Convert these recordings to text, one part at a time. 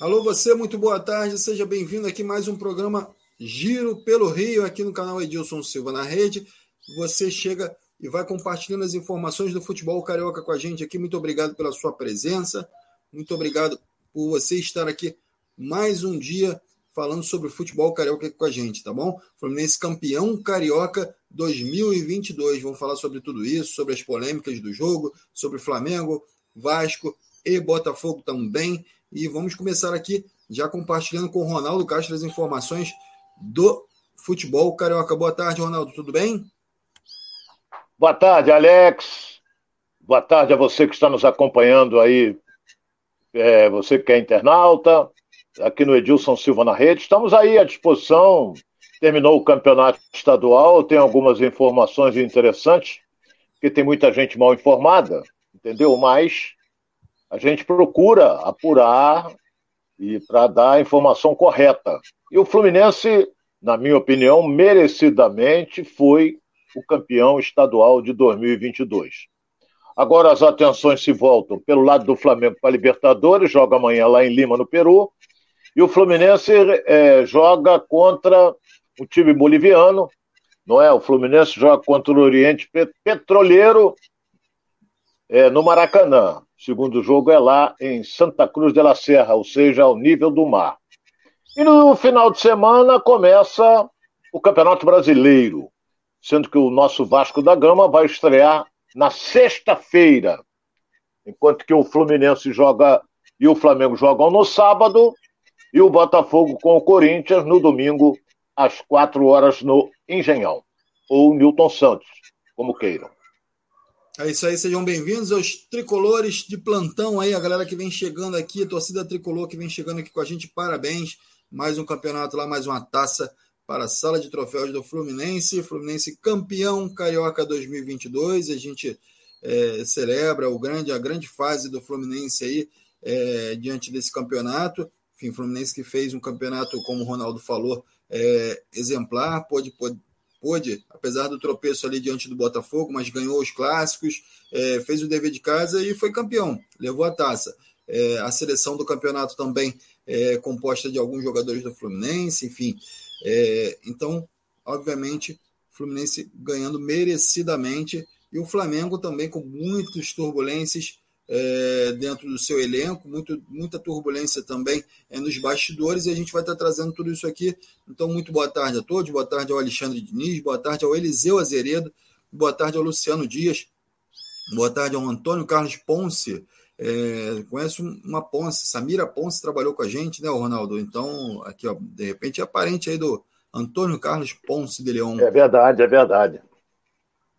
Alô, você, muito boa tarde, seja bem-vindo aqui mais um programa Giro pelo Rio, aqui no canal Edilson Silva na rede. Você chega e vai compartilhando as informações do futebol carioca com a gente aqui. Muito obrigado pela sua presença, muito obrigado por você estar aqui mais um dia falando sobre o futebol carioca com a gente, tá bom? Fluminense campeão carioca 2022. Vamos falar sobre tudo isso, sobre as polêmicas do jogo, sobre Flamengo, Vasco e Botafogo também. E vamos começar aqui já compartilhando com o Ronaldo Castro as informações do futebol carioca. Boa tarde, Ronaldo, tudo bem? Boa tarde, Alex. Boa tarde a você que está nos acompanhando aí, é, você que é internauta, aqui no Edilson Silva na rede. Estamos aí à disposição. Terminou o campeonato estadual, tem algumas informações interessantes, porque tem muita gente mal informada, entendeu? Mas a gente procura apurar e para dar a informação correta. E o Fluminense, na minha opinião, merecidamente foi o campeão estadual de 2022. Agora as atenções se voltam pelo lado do Flamengo para a Libertadores, joga amanhã lá em Lima, no Peru, e o Fluminense é, joga contra o time boliviano, não é? O Fluminense joga contra o Oriente Petroleiro é, no Maracanã. Segundo jogo é lá em Santa Cruz de la Serra, ou seja, ao nível do mar. E no final de semana começa o Campeonato Brasileiro, sendo que o nosso Vasco da Gama vai estrear na sexta-feira, enquanto que o Fluminense joga e o Flamengo jogam no sábado e o Botafogo com o Corinthians no domingo às quatro horas no Engenhão ou Newton Santos, como queiram. É isso aí, sejam bem-vindos aos tricolores de plantão aí, a galera que vem chegando aqui, a torcida tricolor que vem chegando aqui com a gente, parabéns. Mais um campeonato lá, mais uma taça para a sala de troféus do Fluminense. Fluminense campeão carioca 2022. A gente é, celebra o grande, a grande fase do Fluminense aí é, diante desse campeonato. Enfim, Fluminense que fez um campeonato, como o Ronaldo falou, é, exemplar, pôde, pôde pôde, apesar do tropeço ali diante do Botafogo, mas ganhou os clássicos, é, fez o dever de casa e foi campeão, levou a taça. É, a seleção do campeonato também é composta de alguns jogadores do Fluminense, enfim. É, então, obviamente, Fluminense ganhando merecidamente e o Flamengo também com muitas turbulências é, dentro do seu elenco, muito, muita turbulência também é, nos bastidores, e a gente vai estar trazendo tudo isso aqui. Então, muito boa tarde a todos, boa tarde ao Alexandre Diniz, boa tarde ao Eliseu Azeredo, boa tarde ao Luciano Dias, boa tarde ao Antônio Carlos Ponce. É, conheço uma Ponce, Samira Ponce trabalhou com a gente, né, Ronaldo? Então, aqui, ó, de repente é parente aí do Antônio Carlos Ponce de Leão. É verdade, é verdade.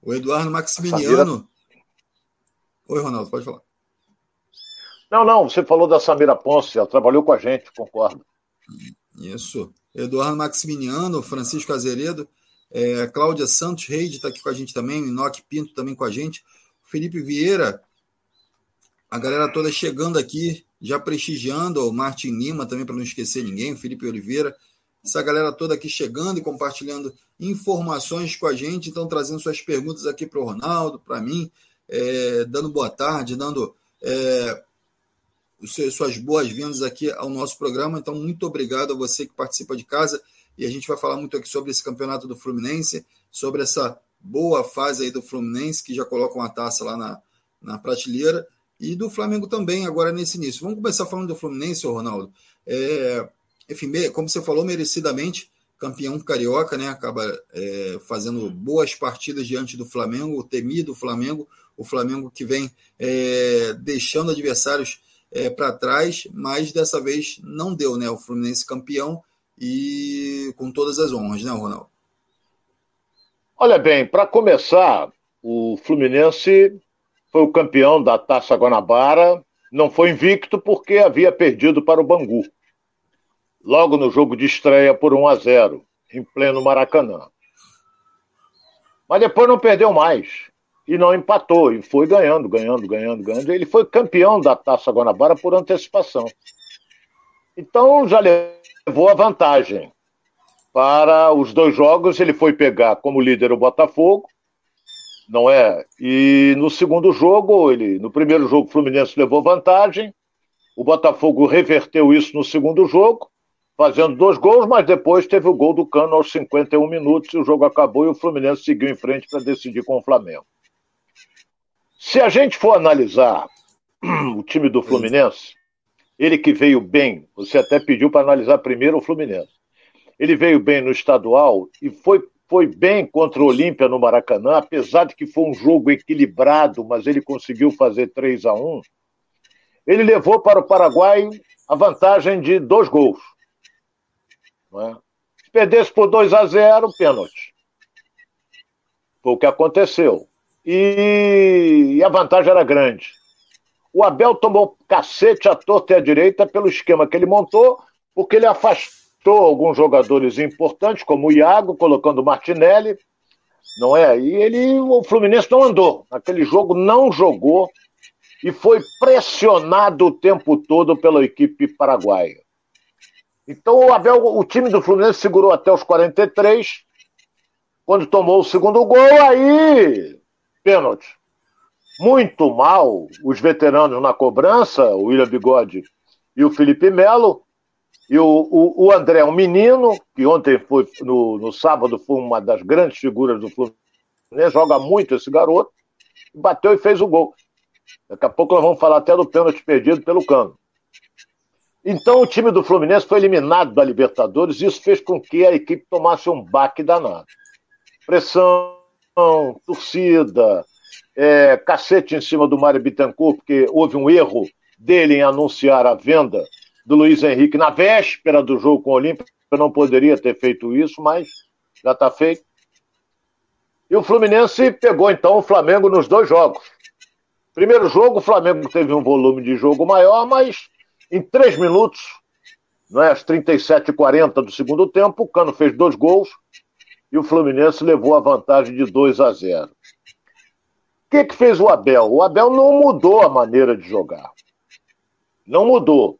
O Eduardo Maximiliano. Samira... Oi, Ronaldo, pode falar. Não, não, você falou da Samira Ponce, ela trabalhou com a gente, concordo. Isso. Eduardo Maximiliano, Francisco Azeredo, é, Cláudia Santos Reide está aqui com a gente também, Inoque Pinto também com a gente, Felipe Vieira, a galera toda chegando aqui, já prestigiando, o Martin Lima também, para não esquecer ninguém, Felipe Oliveira, essa galera toda aqui chegando e compartilhando informações com a gente, então trazendo suas perguntas aqui para o Ronaldo, para mim, é, dando boa tarde, dando é, suas boas-vindas aqui ao nosso programa. Então, muito obrigado a você que participa de casa. E a gente vai falar muito aqui sobre esse campeonato do Fluminense, sobre essa boa fase aí do Fluminense, que já coloca uma taça lá na, na prateleira, e do Flamengo também, agora nesse início. Vamos começar falando do Fluminense, Ronaldo. É, como você falou, merecidamente campeão carioca, né? Acaba é, fazendo boas partidas diante do Flamengo, o temido Flamengo, o Flamengo que vem é, deixando adversários é, para trás, mas dessa vez não deu, né? O Fluminense campeão e com todas as honras, né, Ronaldo? Olha bem, para começar, o Fluminense foi o campeão da Taça Guanabara, não foi invicto porque havia perdido para o Bangu. Logo no jogo de estreia por 1 a 0, em pleno Maracanã. Mas depois não perdeu mais e não empatou, e foi ganhando, ganhando, ganhando, ganhando. Ele foi campeão da Taça Guanabara por antecipação. Então já levou a vantagem. Para os dois jogos, ele foi pegar como líder o Botafogo, não é? E no segundo jogo, ele, no primeiro jogo, o Fluminense levou vantagem, O Botafogo reverteu isso no segundo jogo, fazendo dois gols, mas depois teve o gol do Cano aos 51 minutos e o jogo acabou e o Fluminense seguiu em frente para decidir com o Flamengo. Se a gente for analisar o time do Fluminense, ele que veio bem, você até pediu para analisar primeiro o Fluminense. Ele veio bem no estadual e foi, foi bem contra o Olímpia no Maracanã, apesar de que foi um jogo equilibrado, mas ele conseguiu fazer 3 a 1 Ele levou para o Paraguai a vantagem de dois gols. É? Se perdesse por 2 a 0 pênalti. Foi o que aconteceu. E, e a vantagem era grande. O Abel tomou cacete à torta e à direita pelo esquema que ele montou, porque ele afastou alguns jogadores importantes, como o Iago, colocando o Martinelli, não é? E ele, o Fluminense não andou. Aquele jogo não jogou e foi pressionado o tempo todo pela equipe paraguaia. Então o Abel, o time do Fluminense segurou até os 43. Quando tomou o segundo gol, aí pênalti muito mal os veteranos na cobrança, o William Bigode e o Felipe Melo. E o, o, o André, um menino, que ontem foi, no, no sábado, foi uma das grandes figuras do Fluminense, joga muito esse garoto, bateu e fez o gol. Daqui a pouco nós vamos falar até do pênalti perdido pelo Cano. Então o time do Fluminense foi eliminado da Libertadores e isso fez com que a equipe tomasse um baque danado. Pressão, torcida, é, cacete em cima do Mário Bittencourt, porque houve um erro dele em anunciar a venda do Luiz Henrique na véspera do jogo com o Olímpia. Eu não poderia ter feito isso, mas já está feito. E o Fluminense pegou então o Flamengo nos dois jogos. Primeiro jogo, o Flamengo teve um volume de jogo maior, mas em três minutos, não é, às 37 e 40 do segundo tempo, o Cano fez dois gols e o Fluminense levou a vantagem de 2 a 0 que, que fez o Abel? O Abel não mudou a maneira de jogar. Não mudou.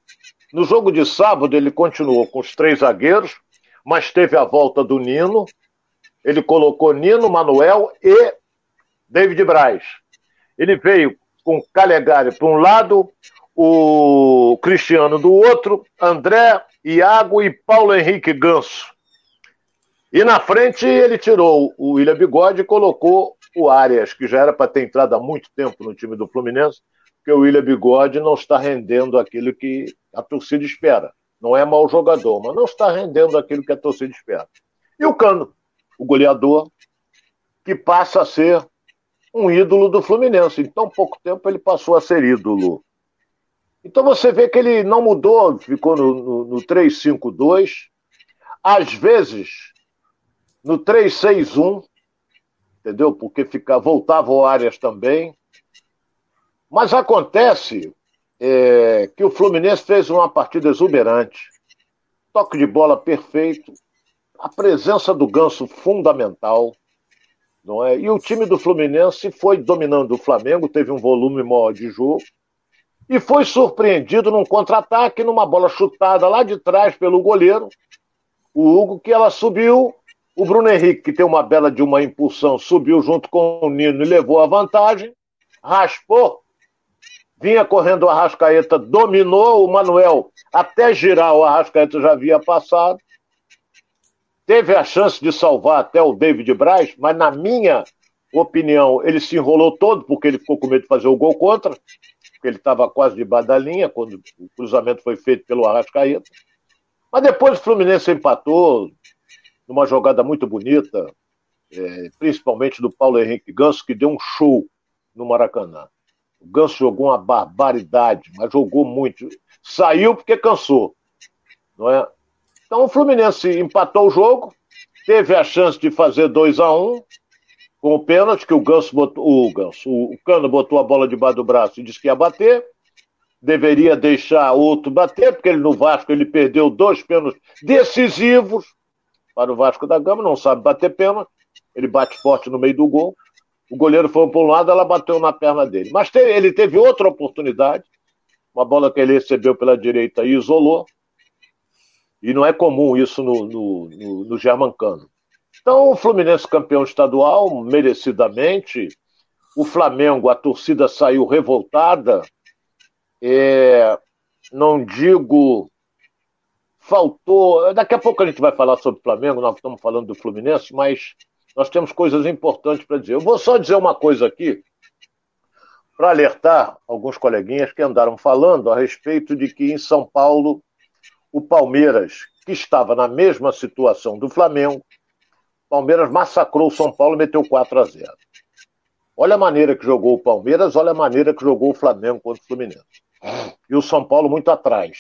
No jogo de sábado, ele continuou com os três zagueiros, mas teve a volta do Nino. Ele colocou Nino, Manuel e David Braz. Ele veio com Calegari para um lado, o Cristiano do outro, André, Iago e Paulo Henrique Ganso. E na frente ele tirou o William Bigode e colocou o Arias, que já era para ter entrado há muito tempo no time do Fluminense, porque o William Bigode não está rendendo aquilo que a torcida espera. Não é mau jogador, mas não está rendendo aquilo que a torcida espera. E o Cano, o goleador, que passa a ser um ídolo do Fluminense. Em tão pouco tempo ele passou a ser ídolo. Então você vê que ele não mudou, ficou no, no, no 3-5-2. Às vezes, no 3-6-1, entendeu? Porque fica, voltava o Arias também. Mas acontece é, que o Fluminense fez uma partida exuberante, toque de bola perfeito, a presença do Ganso fundamental, não é? E o time do Fluminense foi dominando o Flamengo, teve um volume maior de jogo e foi surpreendido num contra-ataque, numa bola chutada lá de trás pelo goleiro, o Hugo, que ela subiu o Bruno Henrique, que tem uma bela de uma impulsão, subiu junto com o Nino e levou a vantagem, raspou, vinha correndo o Arrascaeta, dominou o Manuel, até girar o Arrascaeta já havia passado, teve a chance de salvar até o David Braz, mas na minha opinião, ele se enrolou todo, porque ele ficou com medo de fazer o gol contra, porque ele estava quase debaixo da linha, quando o cruzamento foi feito pelo Arrascaeta. Mas depois o Fluminense empatou, numa jogada muito bonita, é, principalmente do Paulo Henrique Ganso, que deu um show no Maracanã. O Ganso jogou uma barbaridade, mas jogou muito. Saiu porque cansou. Não é? Então o Fluminense empatou o jogo, teve a chance de fazer 2 a 1 um, com o pênalti, que o Ganso botou. O Ganso, o Cano botou a bola debaixo do braço e disse que ia bater. Deveria deixar outro bater, porque ele no Vasco ele perdeu dois pênaltis decisivos para o Vasco da Gama, não sabe bater pênalti, ele bate forte no meio do gol. O goleiro foi para um lado, ela bateu na perna dele. Mas teve, ele teve outra oportunidade, uma bola que ele recebeu pela direita e isolou. E não é comum isso no, no, no, no Germancano. Então, o Fluminense campeão estadual, merecidamente. O Flamengo, a torcida saiu revoltada. É... não digo faltou. Daqui a pouco a gente vai falar sobre o Flamengo, nós estamos falando do Fluminense, mas nós temos coisas importantes para dizer. Eu vou só dizer uma coisa aqui, para alertar alguns coleguinhas que andaram falando a respeito de que em São Paulo o Palmeiras, que estava na mesma situação do Flamengo, Palmeiras massacrou o São Paulo e meteu 4 a 0. Olha a maneira que jogou o Palmeiras, olha a maneira que jogou o Flamengo contra o Fluminense. E o São Paulo muito atrás.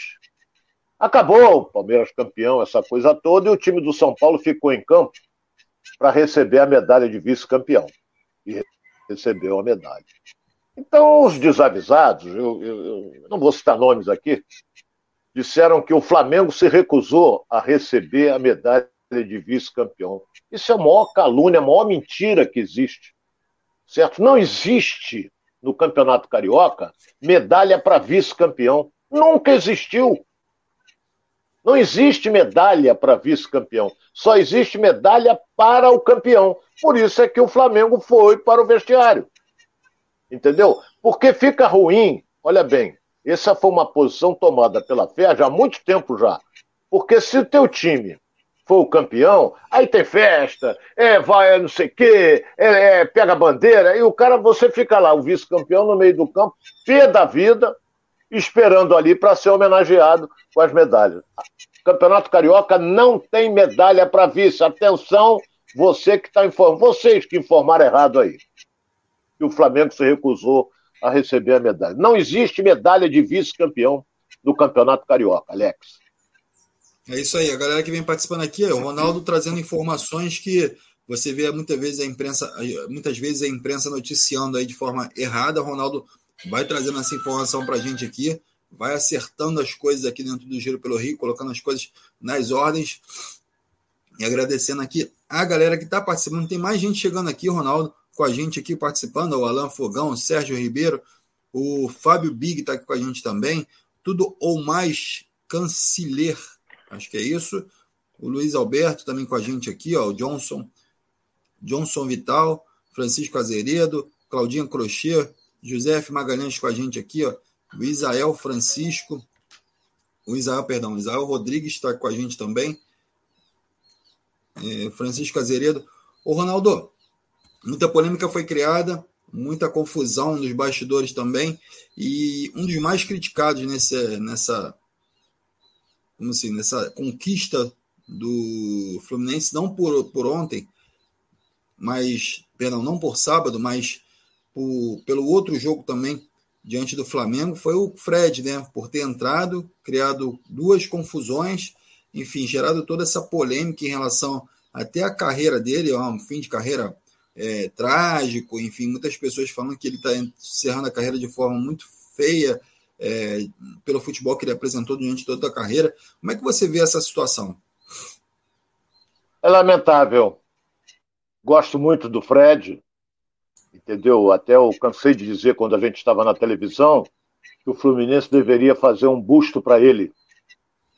Acabou o Palmeiras campeão, essa coisa toda, e o time do São Paulo ficou em campo para receber a medalha de vice-campeão. E recebeu a medalha. Então, os desavisados, eu, eu, eu, não vou citar nomes aqui, disseram que o Flamengo se recusou a receber a medalha de vice-campeão. Isso é a maior calúnia, a maior mentira que existe. Certo? Não existe no Campeonato Carioca medalha para vice-campeão. Nunca existiu. Não existe medalha para vice-campeão. Só existe medalha para o campeão. Por isso é que o Flamengo foi para o vestiário. Entendeu? Porque fica ruim. Olha bem, essa foi uma posição tomada pela já há muito tempo já. Porque se o teu time for o campeão, aí tem festa, é, vai não sei o quê, é, é, pega a bandeira, e o cara, você fica lá, o vice-campeão no meio do campo, pé da vida, esperando ali para ser homenageado com as medalhas. Campeonato Carioca não tem medalha para vice. Atenção, você que está informando, vocês que informaram errado aí. Que o Flamengo se recusou a receber a medalha. Não existe medalha de vice-campeão do Campeonato Carioca, Alex. É isso aí, a galera que vem participando aqui, o Ronaldo trazendo informações que você vê muitas vezes a imprensa, muitas vezes a imprensa noticiando aí de forma errada. Ronaldo vai trazendo essa informação para a gente aqui, vai acertando as coisas aqui dentro do Giro pelo Rio, colocando as coisas nas ordens. E agradecendo aqui a galera que está participando. Tem mais gente chegando aqui, Ronaldo, com a gente aqui participando, o Alan Fogão, o Sérgio Ribeiro, o Fábio Big está aqui com a gente também. Tudo ou mais Canciller Acho que é isso. O Luiz Alberto também com a gente aqui, ó, o Johnson, Johnson Vital, Francisco Azeredo, Claudinha Crochê, José Magalhães com a gente aqui, ó, o Isael Francisco, o Isael, perdão, o Isael Rodrigues está com a gente também, é, Francisco Azeredo. Ô Ronaldo, muita polêmica foi criada, muita confusão nos bastidores também, e um dos mais criticados nesse, nessa, como assim, nessa conquista do Fluminense, não por, por ontem, mas, perdão, não por sábado, mas por, pelo outro jogo também diante do Flamengo, foi o Fred, né? Por ter entrado, criado duas confusões, enfim, gerado toda essa polêmica em relação até a carreira dele, um fim de carreira é, trágico, enfim, muitas pessoas falam que ele está encerrando a carreira de forma muito feia, é, pelo futebol que ele apresentou durante toda a carreira. Como é que você vê essa situação? É lamentável. Gosto muito do Fred, entendeu? Até eu cansei de dizer quando a gente estava na televisão que o Fluminense deveria fazer um busto para ele,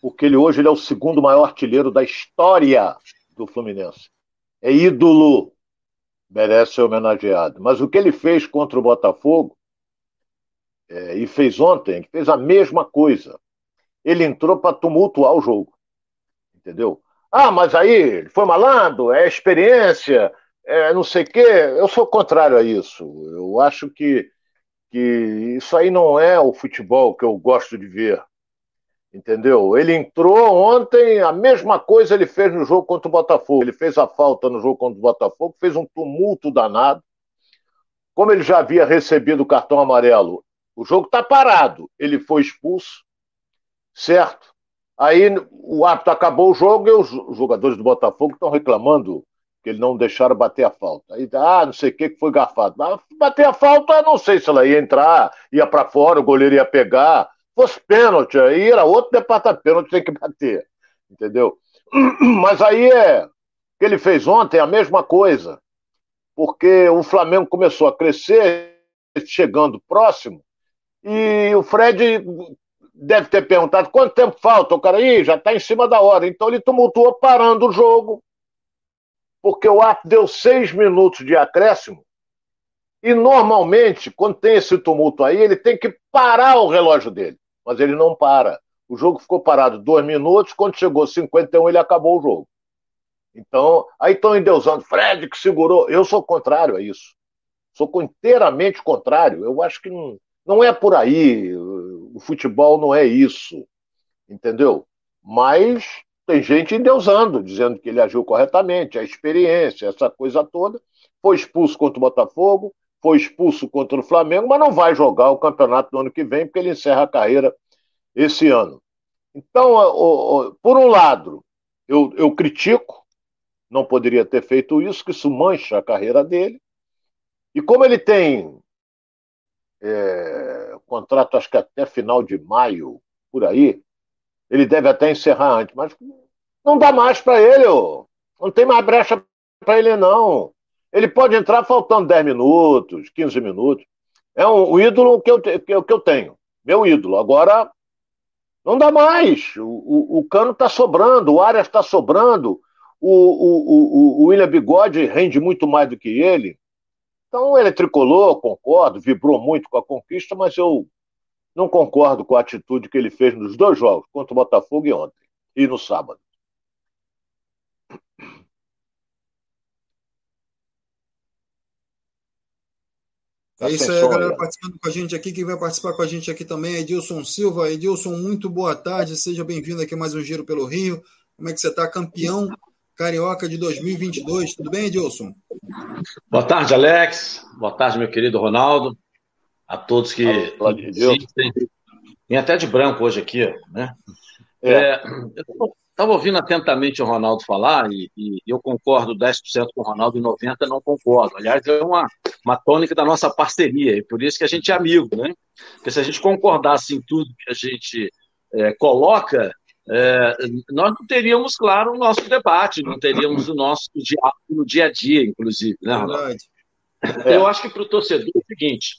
porque ele hoje ele é o segundo maior artilheiro da história do Fluminense. É ídolo, merece ser homenageado. Mas o que ele fez contra o Botafogo é, e fez ontem, fez a mesma coisa. Ele entrou para tumultuar o jogo. Entendeu? Ah, mas aí foi malandro, é experiência, é não sei o quê. Eu sou contrário a isso. Eu acho que, que isso aí não é o futebol que eu gosto de ver. Entendeu? Ele entrou ontem, a mesma coisa ele fez no jogo contra o Botafogo. Ele fez a falta no jogo contra o Botafogo, fez um tumulto danado. Como ele já havia recebido o cartão amarelo, o jogo está parado. Ele foi expulso, certo? Aí o árbitro acabou o jogo e os jogadores do Botafogo estão reclamando que eles não deixaram bater a falta. Aí, ah, não sei o que, que foi garfado. Bater a falta, não sei se ela ia entrar, ia para fora, o goleiro ia pegar. Fosse pênalti, aí era outro departamento, pênalti tem que bater. Entendeu? Mas aí é. O que ele fez ontem é a mesma coisa. Porque o Flamengo começou a crescer, chegando próximo, e o Fred deve ter perguntado quanto tempo falta. O cara aí já está em cima da hora. Então ele tumultuou parando o jogo, porque o árbitro deu seis minutos de acréscimo. E normalmente, quando tem esse tumulto aí, ele tem que parar o relógio dele. mas ele não para. O jogo ficou parado dois minutos, quando chegou 51, ele acabou o jogo. Então, aí estão endeusando, Fred que segurou. Eu sou contrário a isso. Sou inteiramente contrário. Eu acho que não, não é por aí. O futebol não é isso. Entendeu? Mas tem gente endeusando, dizendo que ele agiu corretamente, a experiência, essa coisa toda. Foi expulso contra o Botafogo, foi expulso contra o Flamengo, mas não vai jogar o campeonato do ano que vem, porque ele encerra a carreira esse ano. Então, por um lado, eu, eu critico, não poderia ter feito isso, que isso mancha a carreira dele. E como ele tem é, contrato, acho que até final de maio, por aí, ele deve até encerrar antes, mas não dá mais para ele, ó. não tem mais brecha para ele, não. Ele pode entrar faltando 10 minutos, 15 minutos. É um, um ídolo que eu, que, que eu tenho, meu ídolo. Agora, não dá mais. O, o, o Cano está sobrando, o Arias está sobrando, o, o, o, William Bigode rende muito mais do que ele. Então, ele tricolor, concordo, vibrou muito com a conquista, mas eu não concordo com a atitude que ele fez nos dois jogos, contra o Botafogo e ontem, e no sábado. É isso aí, a galera participando com a gente aqui. Quem vai participar com a gente aqui também é Edilson Silva. Edilson, muito boa tarde. Seja bem-vindo aqui a mais um Giro pelo Rio. Como é que você está? Campeão carioca de 2022. Tudo bem, Edilson? Boa tarde, Alex. Boa tarde, meu querido Ronaldo. A todos que assistem. Tem até de branco hoje aqui, né? É. É, eu Estava ouvindo atentamente o Ronaldo falar e, e, eu concordo 10% com o Ronaldo e 90% não concordo. Aliás, é uma, uma tônica da nossa parceria e por isso que a gente é amigo, né? Porque se a gente concordasse em tudo que a gente é, coloca, é, nós não teríamos, claro, o nosso debate, não teríamos o nosso diálogo no dia a dia, inclusive, né, Ronaldo? Eu acho que para o torcedor é o seguinte: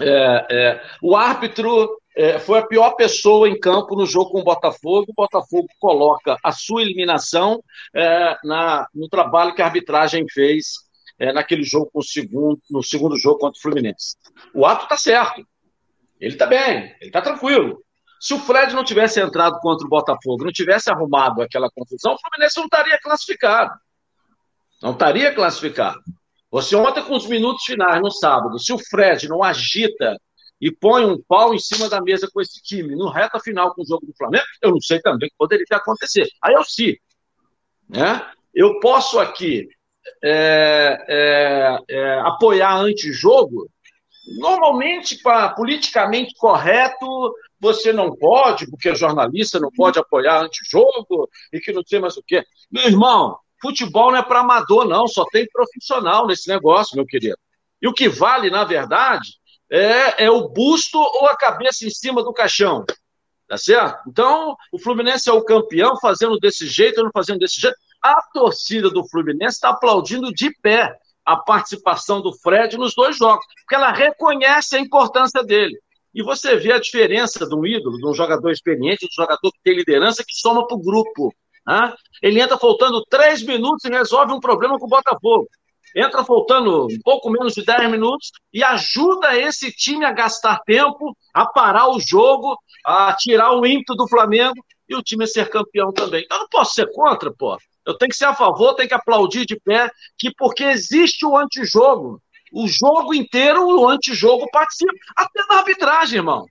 é, é, o árbitro é, foi a pior pessoa em campo no jogo com o Botafogo. O Botafogo coloca a sua eliminação é, na, no trabalho que a arbitragem fez é, naquele jogo com o segundo, no segundo jogo contra o Fluminense. O ato está certo. Ele está bem, ele está tranquilo. Se o Fred não tivesse entrado contra o Botafogo, não tivesse arrumado aquela confusão, o Fluminense não estaria classificado. Não estaria classificado. Você ontem, com os minutos finais no sábado, se o Fred não agita e põe um pau em cima da mesa com esse time no reta final com o jogo do Flamengo, eu não sei também o que poderia acontecer. Aí eu sim. Né? Eu posso aqui é, é, é, apoiar antijogo. Normalmente, para politicamente correto, você não pode, porque jornalista não pode apoiar antijogo e que não sei mais o quê. Meu irmão, futebol não é para amador, não, só tem profissional nesse negócio, meu querido. E o que vale, na verdade, é, é o busto ou a cabeça em cima do caixão. Tá certo? Então, o Fluminense é o campeão fazendo desse jeito ou não fazendo desse jeito. A torcida do Fluminense está aplaudindo de pé a participação do Fred nos dois jogos, porque ela reconhece a importância dele. E você vê a diferença de um ídolo, de um jogador experiente, de um jogador que tem liderança, que soma para o grupo. Né? Ele entra faltando três minutos e resolve um problema com o Botafogo entra faltando um pouco menos de 10 minutos e ajuda esse time a gastar tempo, a parar o jogo, a tirar o ímpeto do Flamengo e o time a ser campeão também. Eu não posso ser contra, pô. Eu tenho que ser a favor, tenho que aplaudir de pé, que porque existe o antijogo. O jogo inteiro, o antijogo participa. Até na arbitragem, irmão.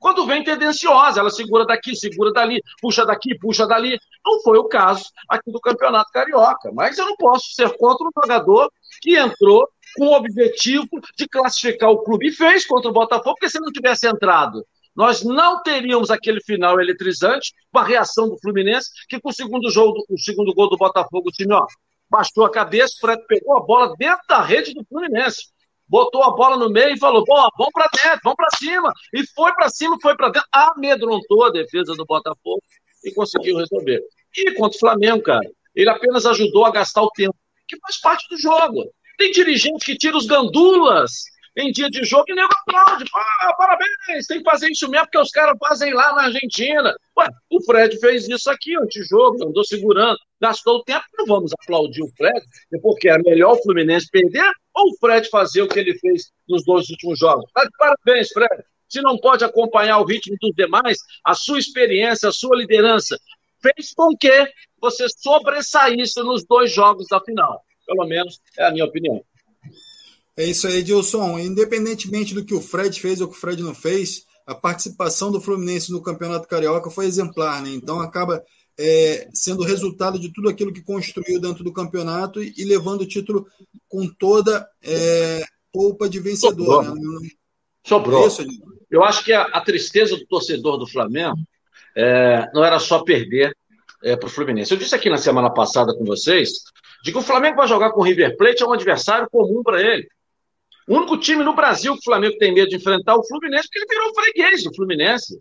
Quando vem tendenciosa, ela segura daqui, segura dali, puxa daqui, puxa dali. Não foi o caso aqui do Campeonato Carioca. Mas eu não posso ser contra um jogador que entrou com o objetivo de classificar o clube. E fez contra o Botafogo, porque se não tivesse entrado, nós não teríamos aquele final eletrizante com a reação do Fluminense, que com o segundo, jogo, o segundo gol do Botafogo, o time ó, baixou a cabeça, o Fred pegou a bola dentro da rede do Fluminense botou a bola no meio e falou: Bom, vamos para dentro, vamos para cima. E foi para cima, foi para dentro, amedrontou a defesa do Botafogo e conseguiu resolver. E contra o Flamengo, cara, ele apenas ajudou a gastar o tempo, que faz parte do jogo. Tem dirigente que tira os gandulas em dia de jogo e nego aplaude. Ah, parabéns, tem que fazer isso mesmo, porque os caras fazem lá na Argentina. Ué, o Fred fez isso aqui, antijogo, andou segurando, gastou o tempo. Não vamos aplaudir o Fred, porque é melhor o Fluminense perder ou o Fred fazer o que ele fez nos dois últimos jogos. Tá parabéns, Fred. se não pode acompanhar o ritmo dos demais, a sua experiência, a sua liderança fez com que você sobressaísse nos dois jogos da final. Pelo menos é a minha opinião. É isso aí, Edilson. Independentemente do que o Fred fez ou que o Fred não fez, a participação do Fluminense no Campeonato Carioca foi exemplar, né? Então acaba é, sendo resultado de tudo aquilo que construiu dentro do campeonato e, e levando o título com toda é, polpa de vencedor. Sobrou. Né? Sobrou. É isso, Eu acho que a, a, tristeza do torcedor do Flamengo é, não era só perder é, para o Fluminense. Eu disse aqui na semana passada com vocês de que o Flamengo vai jogar com o River Plate é um adversário comum para ele. O único time no Brasil que o Flamengo tem medo de enfrentar é o Fluminense, porque ele virou freguês do Fluminense.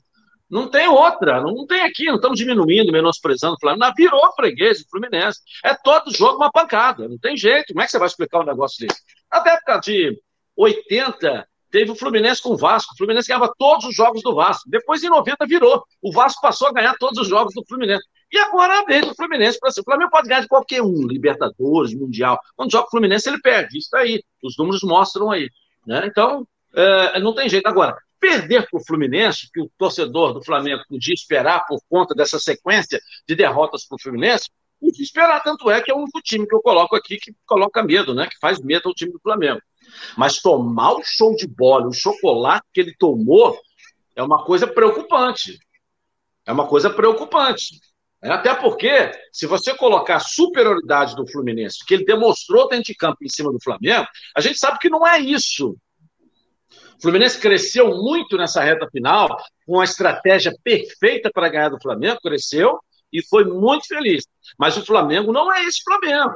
Não tem outra, não tem aqui, não estamos diminuindo, menosprezando o Flamengo. Virou freguês do Fluminense. É todo jogo uma pancada, não tem jeito. Como é que você vai explicar um negócio desse? Na época de 80, teve o Fluminense com o Vasco. O Fluminense ganhava todos os jogos do Vasco. Depois, em 90, virou. O Vasco passou a ganhar todos os jogos do Fluminense. E agora a vez do Fluminense para O Flamengo pode ganhar de qualquer um, Libertadores, Mundial. Quando joga o Fluminense, ele perde. Isso aí. Os números mostram aí. Né? Então, é, não tem jeito. Agora, perder para o Fluminense, que o torcedor do Flamengo podia esperar por conta dessa sequência de derrotas para o Fluminense, podia esperar. Tanto é que é o único time que eu coloco aqui que coloca medo, né? que faz medo ao time do Flamengo. Mas tomar o show de bola, o chocolate que ele tomou, é uma coisa preocupante. É uma coisa preocupante. É, até porque, se você colocar a superioridade do Fluminense, que ele demonstrou dentro de campo em cima do Flamengo, a gente sabe que não é isso. O Fluminense cresceu muito nessa reta final, com a estratégia perfeita para ganhar do Flamengo, cresceu e foi muito feliz. Mas o Flamengo não é esse Flamengo.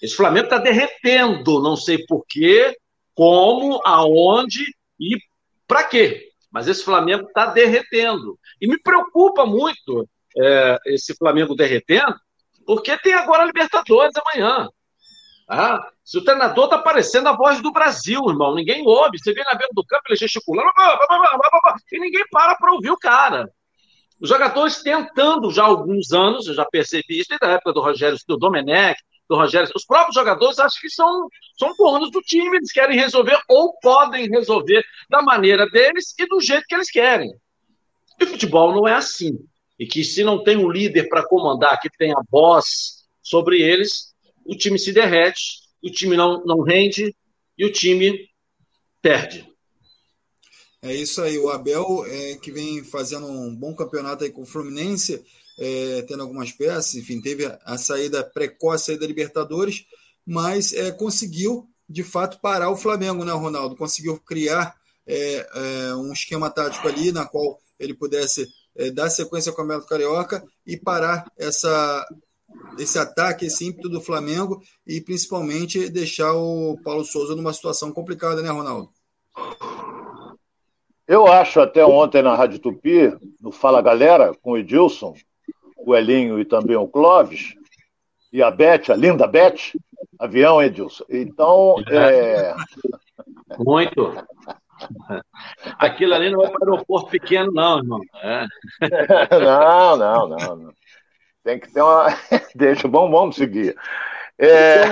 Esse Flamengo está derretendo, não sei porquê, como, aonde e para quê. Mas esse Flamengo está derretendo. E me preocupa muito é, esse Flamengo derretendo, porque tem agora a Libertadores amanhã. Ah, se o treinador está parecendo a voz do Brasil, irmão, ninguém ouve. Você vê na beira do campo, ele gesticulando, e ninguém para para ouvir o cara. Os jogadores tentando já há alguns anos, eu já percebi isso desde a época do Rogério, do Domenech, do Rogério. Os próprios jogadores acham que são, são donos do time, eles querem resolver ou podem resolver da maneira deles e do jeito que eles querem. E futebol não é assim e que se não tem um líder para comandar, que tenha voz sobre eles, o time se derrete, o time não, não rende e o time perde. É isso aí, o Abel é, que vem fazendo um bom campeonato aí com o Fluminense, é, tendo algumas peças, enfim, teve a, a saída precoce aí da Libertadores, mas é, conseguiu de fato parar o Flamengo, né, Ronaldo? Conseguiu criar é, é, um esquema tático ali na qual ele pudesse é, dar sequência ao Campeonato Carioca e parar essa, esse ataque, esse ímpeto do Flamengo e principalmente deixar o Paulo Souza numa situação complicada, né, Ronaldo? Eu acho até ontem na Rádio Tupi, no Fala Galera, com o Edilson, o Elinho e também o Clóvis, e a Beth, a linda Beth, avião, Edilson. Então, é... Muito. Aquilo ali não é para aeroporto pequeno, não, irmão. É. Não, não, não, não. Tem que ter uma. Deixa, vamos, vamos seguir. É...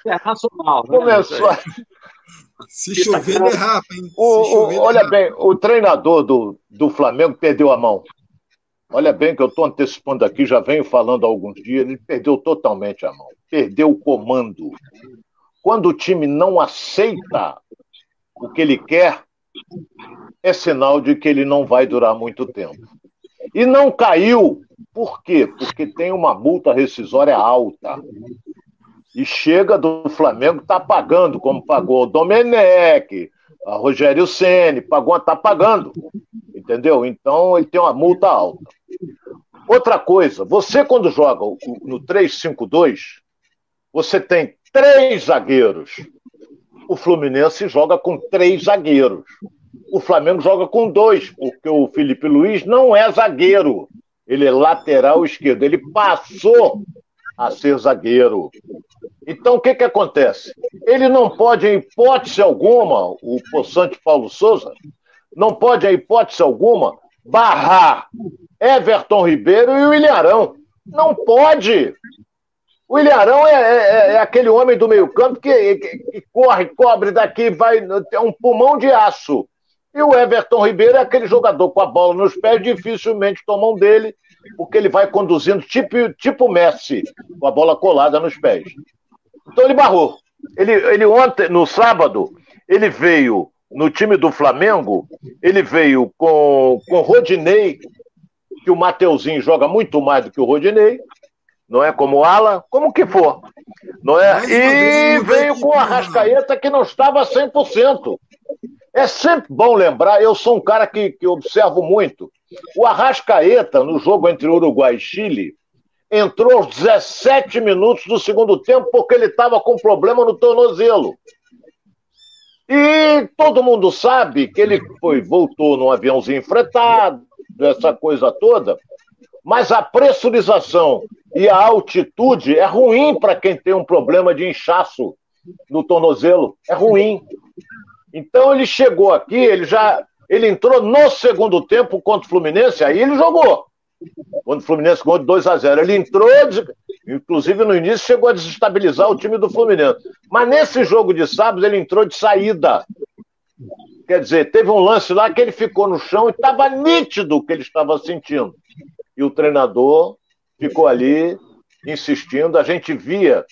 Internacional. Né? Começou. Se chover, derrapa, hein? O, chover, olha derrapa. bem, o treinador do, do Flamengo perdeu a mão. Olha bem que eu estou antecipando aqui, já venho falando há alguns dias, ele perdeu totalmente a mão. Perdeu o comando. Quando o time não aceita o que ele quer, é sinal de que ele não vai durar muito tempo. E não caiu, por quê? Porque tem uma multa rescisória alta. E chega do Flamengo, está pagando, como pagou o Domenech, a Rogério Ceni, pagou, está pagando. Entendeu? Então ele tem uma multa alta. Outra coisa, você quando joga no 3-5-2, você tem três zagueiros o Fluminense joga com três zagueiros. O Flamengo joga com dois, porque o Felipe Luiz não é zagueiro. Ele é lateral esquerdo. Ele passou a ser zagueiro. Então, o que, que acontece? Ele não pode, em hipótese alguma, o possante Paulo Souza, não pode, em hipótese alguma, barrar Everton Ribeiro e o Ilharão. Não pode. O Ilharão é, é, é, é, aquele homem do meio-campo que, que, que, corre, cobre daqui, vai. É um pulmão de aço. E o Everton Ribeiro é aquele jogador com a bola nos pés, dificilmente tomam dele, porque ele vai conduzindo tipo, tipo Messi, com a bola colada nos pés. Então ele barrou. Ele, ele ontem, no sábado, ele veio no time do Flamengo, ele veio com, com Rodinei, que o Mateuzinho joga muito mais do que o Rodinei, não é como ala, como que for. Não é? E veio com a Rascaeta que não estava 100%. É sempre bom lembrar, eu sou um cara que, que observo muito. O Arrascaeta, no jogo entre Uruguai e Chile, entrou aos 17 minutos do segundo tempo porque ele estava com problema no tornozelo. E todo mundo sabe que ele foi, voltou num aviãozinho fretado, essa coisa toda, mas a pressurização e a altitude é ruim para quem tem um problema de inchaço no tornozelo. É ruim. Então ele chegou aqui, ele já ele entrou no segundo tempo contra o Fluminense, aí ele jogou. Quando o Fluminense ganhou de 2 a 0 Ele entrou, inclusive no início, chegou a desestabilizar o time do Fluminense. Mas nesse jogo de sábado, ele entrou de saída. Quer dizer, teve um lance lá que ele ficou no chão e estava nítido o que ele estava sentindo. E o treinador ficou ali insistindo. A gente via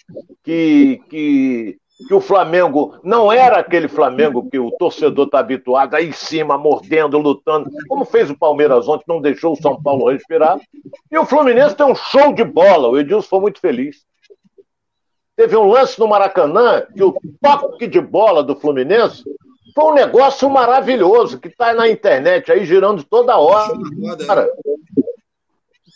que, que que o Flamengo não era aquele Flamengo que o torcedor está habituado, aí em cima, mordendo, lutando, como fez o Palmeiras ontem, não deixou o São Paulo respirar. E o Fluminense tem um show de bola, o Edilson foi muito feliz. Teve um lance no Maracanã que o toque de bola do Fluminense foi um negócio maravilhoso que está na internet aí girando toda hora. Cara,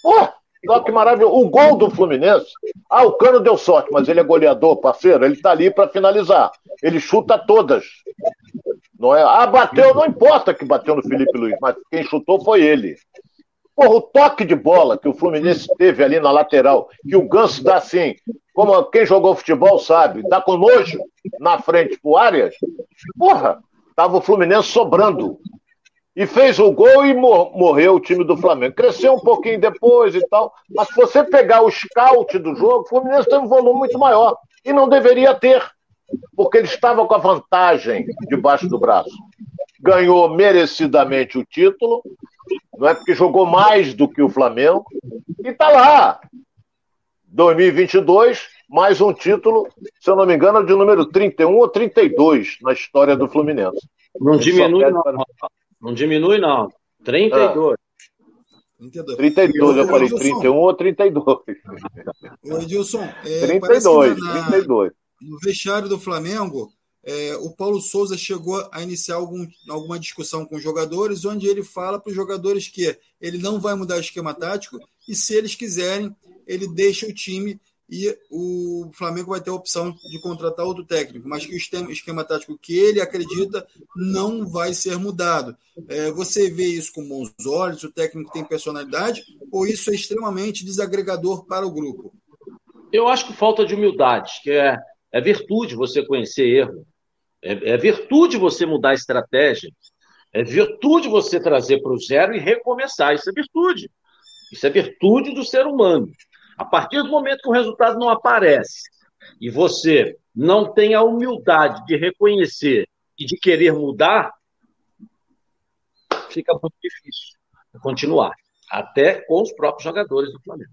pô, Olha que maravilhoso. O gol do Fluminense. Ah, o Cano deu sorte, mas ele é goleador, parceiro. Ele tá ali para finalizar. Ele chuta todas. Não é? Ah, bateu, não importa que bateu no Felipe Luiz, mas quem chutou foi ele. Porra, o toque de bola que o Fluminense teve ali na lateral, que o Ganso dá assim, como quem jogou futebol sabe, dá com nojo na frente pro Arias. Porra, tava o Fluminense sobrando e fez o gol e mor morreu o time do Flamengo. Cresceu um pouquinho depois e tal, mas se você pegar o scout do jogo, o Fluminense tem um volume muito maior e não deveria ter, porque ele estava com a vantagem debaixo do braço. Ganhou merecidamente o título, não é porque jogou mais do que o Flamengo e está lá. 2022, mais um título, se eu não me engano, de número 31 ou 32 na história do Fluminense. Não diminui, não. Não diminui, não. 32. Ah. 32. 32, eu, eu falei Edilson, 31 ou 32. Ô, Edilson, é, 32, na, 32. No vestiário do Flamengo, é, o Paulo Souza chegou a iniciar algum, alguma discussão com os jogadores, onde ele fala para os jogadores que ele não vai mudar o esquema tático e, se eles quiserem, ele deixa o time e o Flamengo vai ter a opção de contratar outro técnico, mas que o esquema, tático que ele acredita não vai ser mudado. É, você vê isso com bons olhos, o técnico tem personalidade, ou isso é extremamente desagregador para o grupo? Eu acho que falta de humildade, que é, é virtude você conhecer erro, é, é virtude você mudar a estratégia, é virtude você trazer para o zero e recomeçar, isso é virtude. Isso é virtude do ser humano. A partir do momento que o resultado não aparece e você não tem a humildade de reconhecer e de querer mudar, fica muito difícil continuar, até com os próprios jogadores do Flamengo.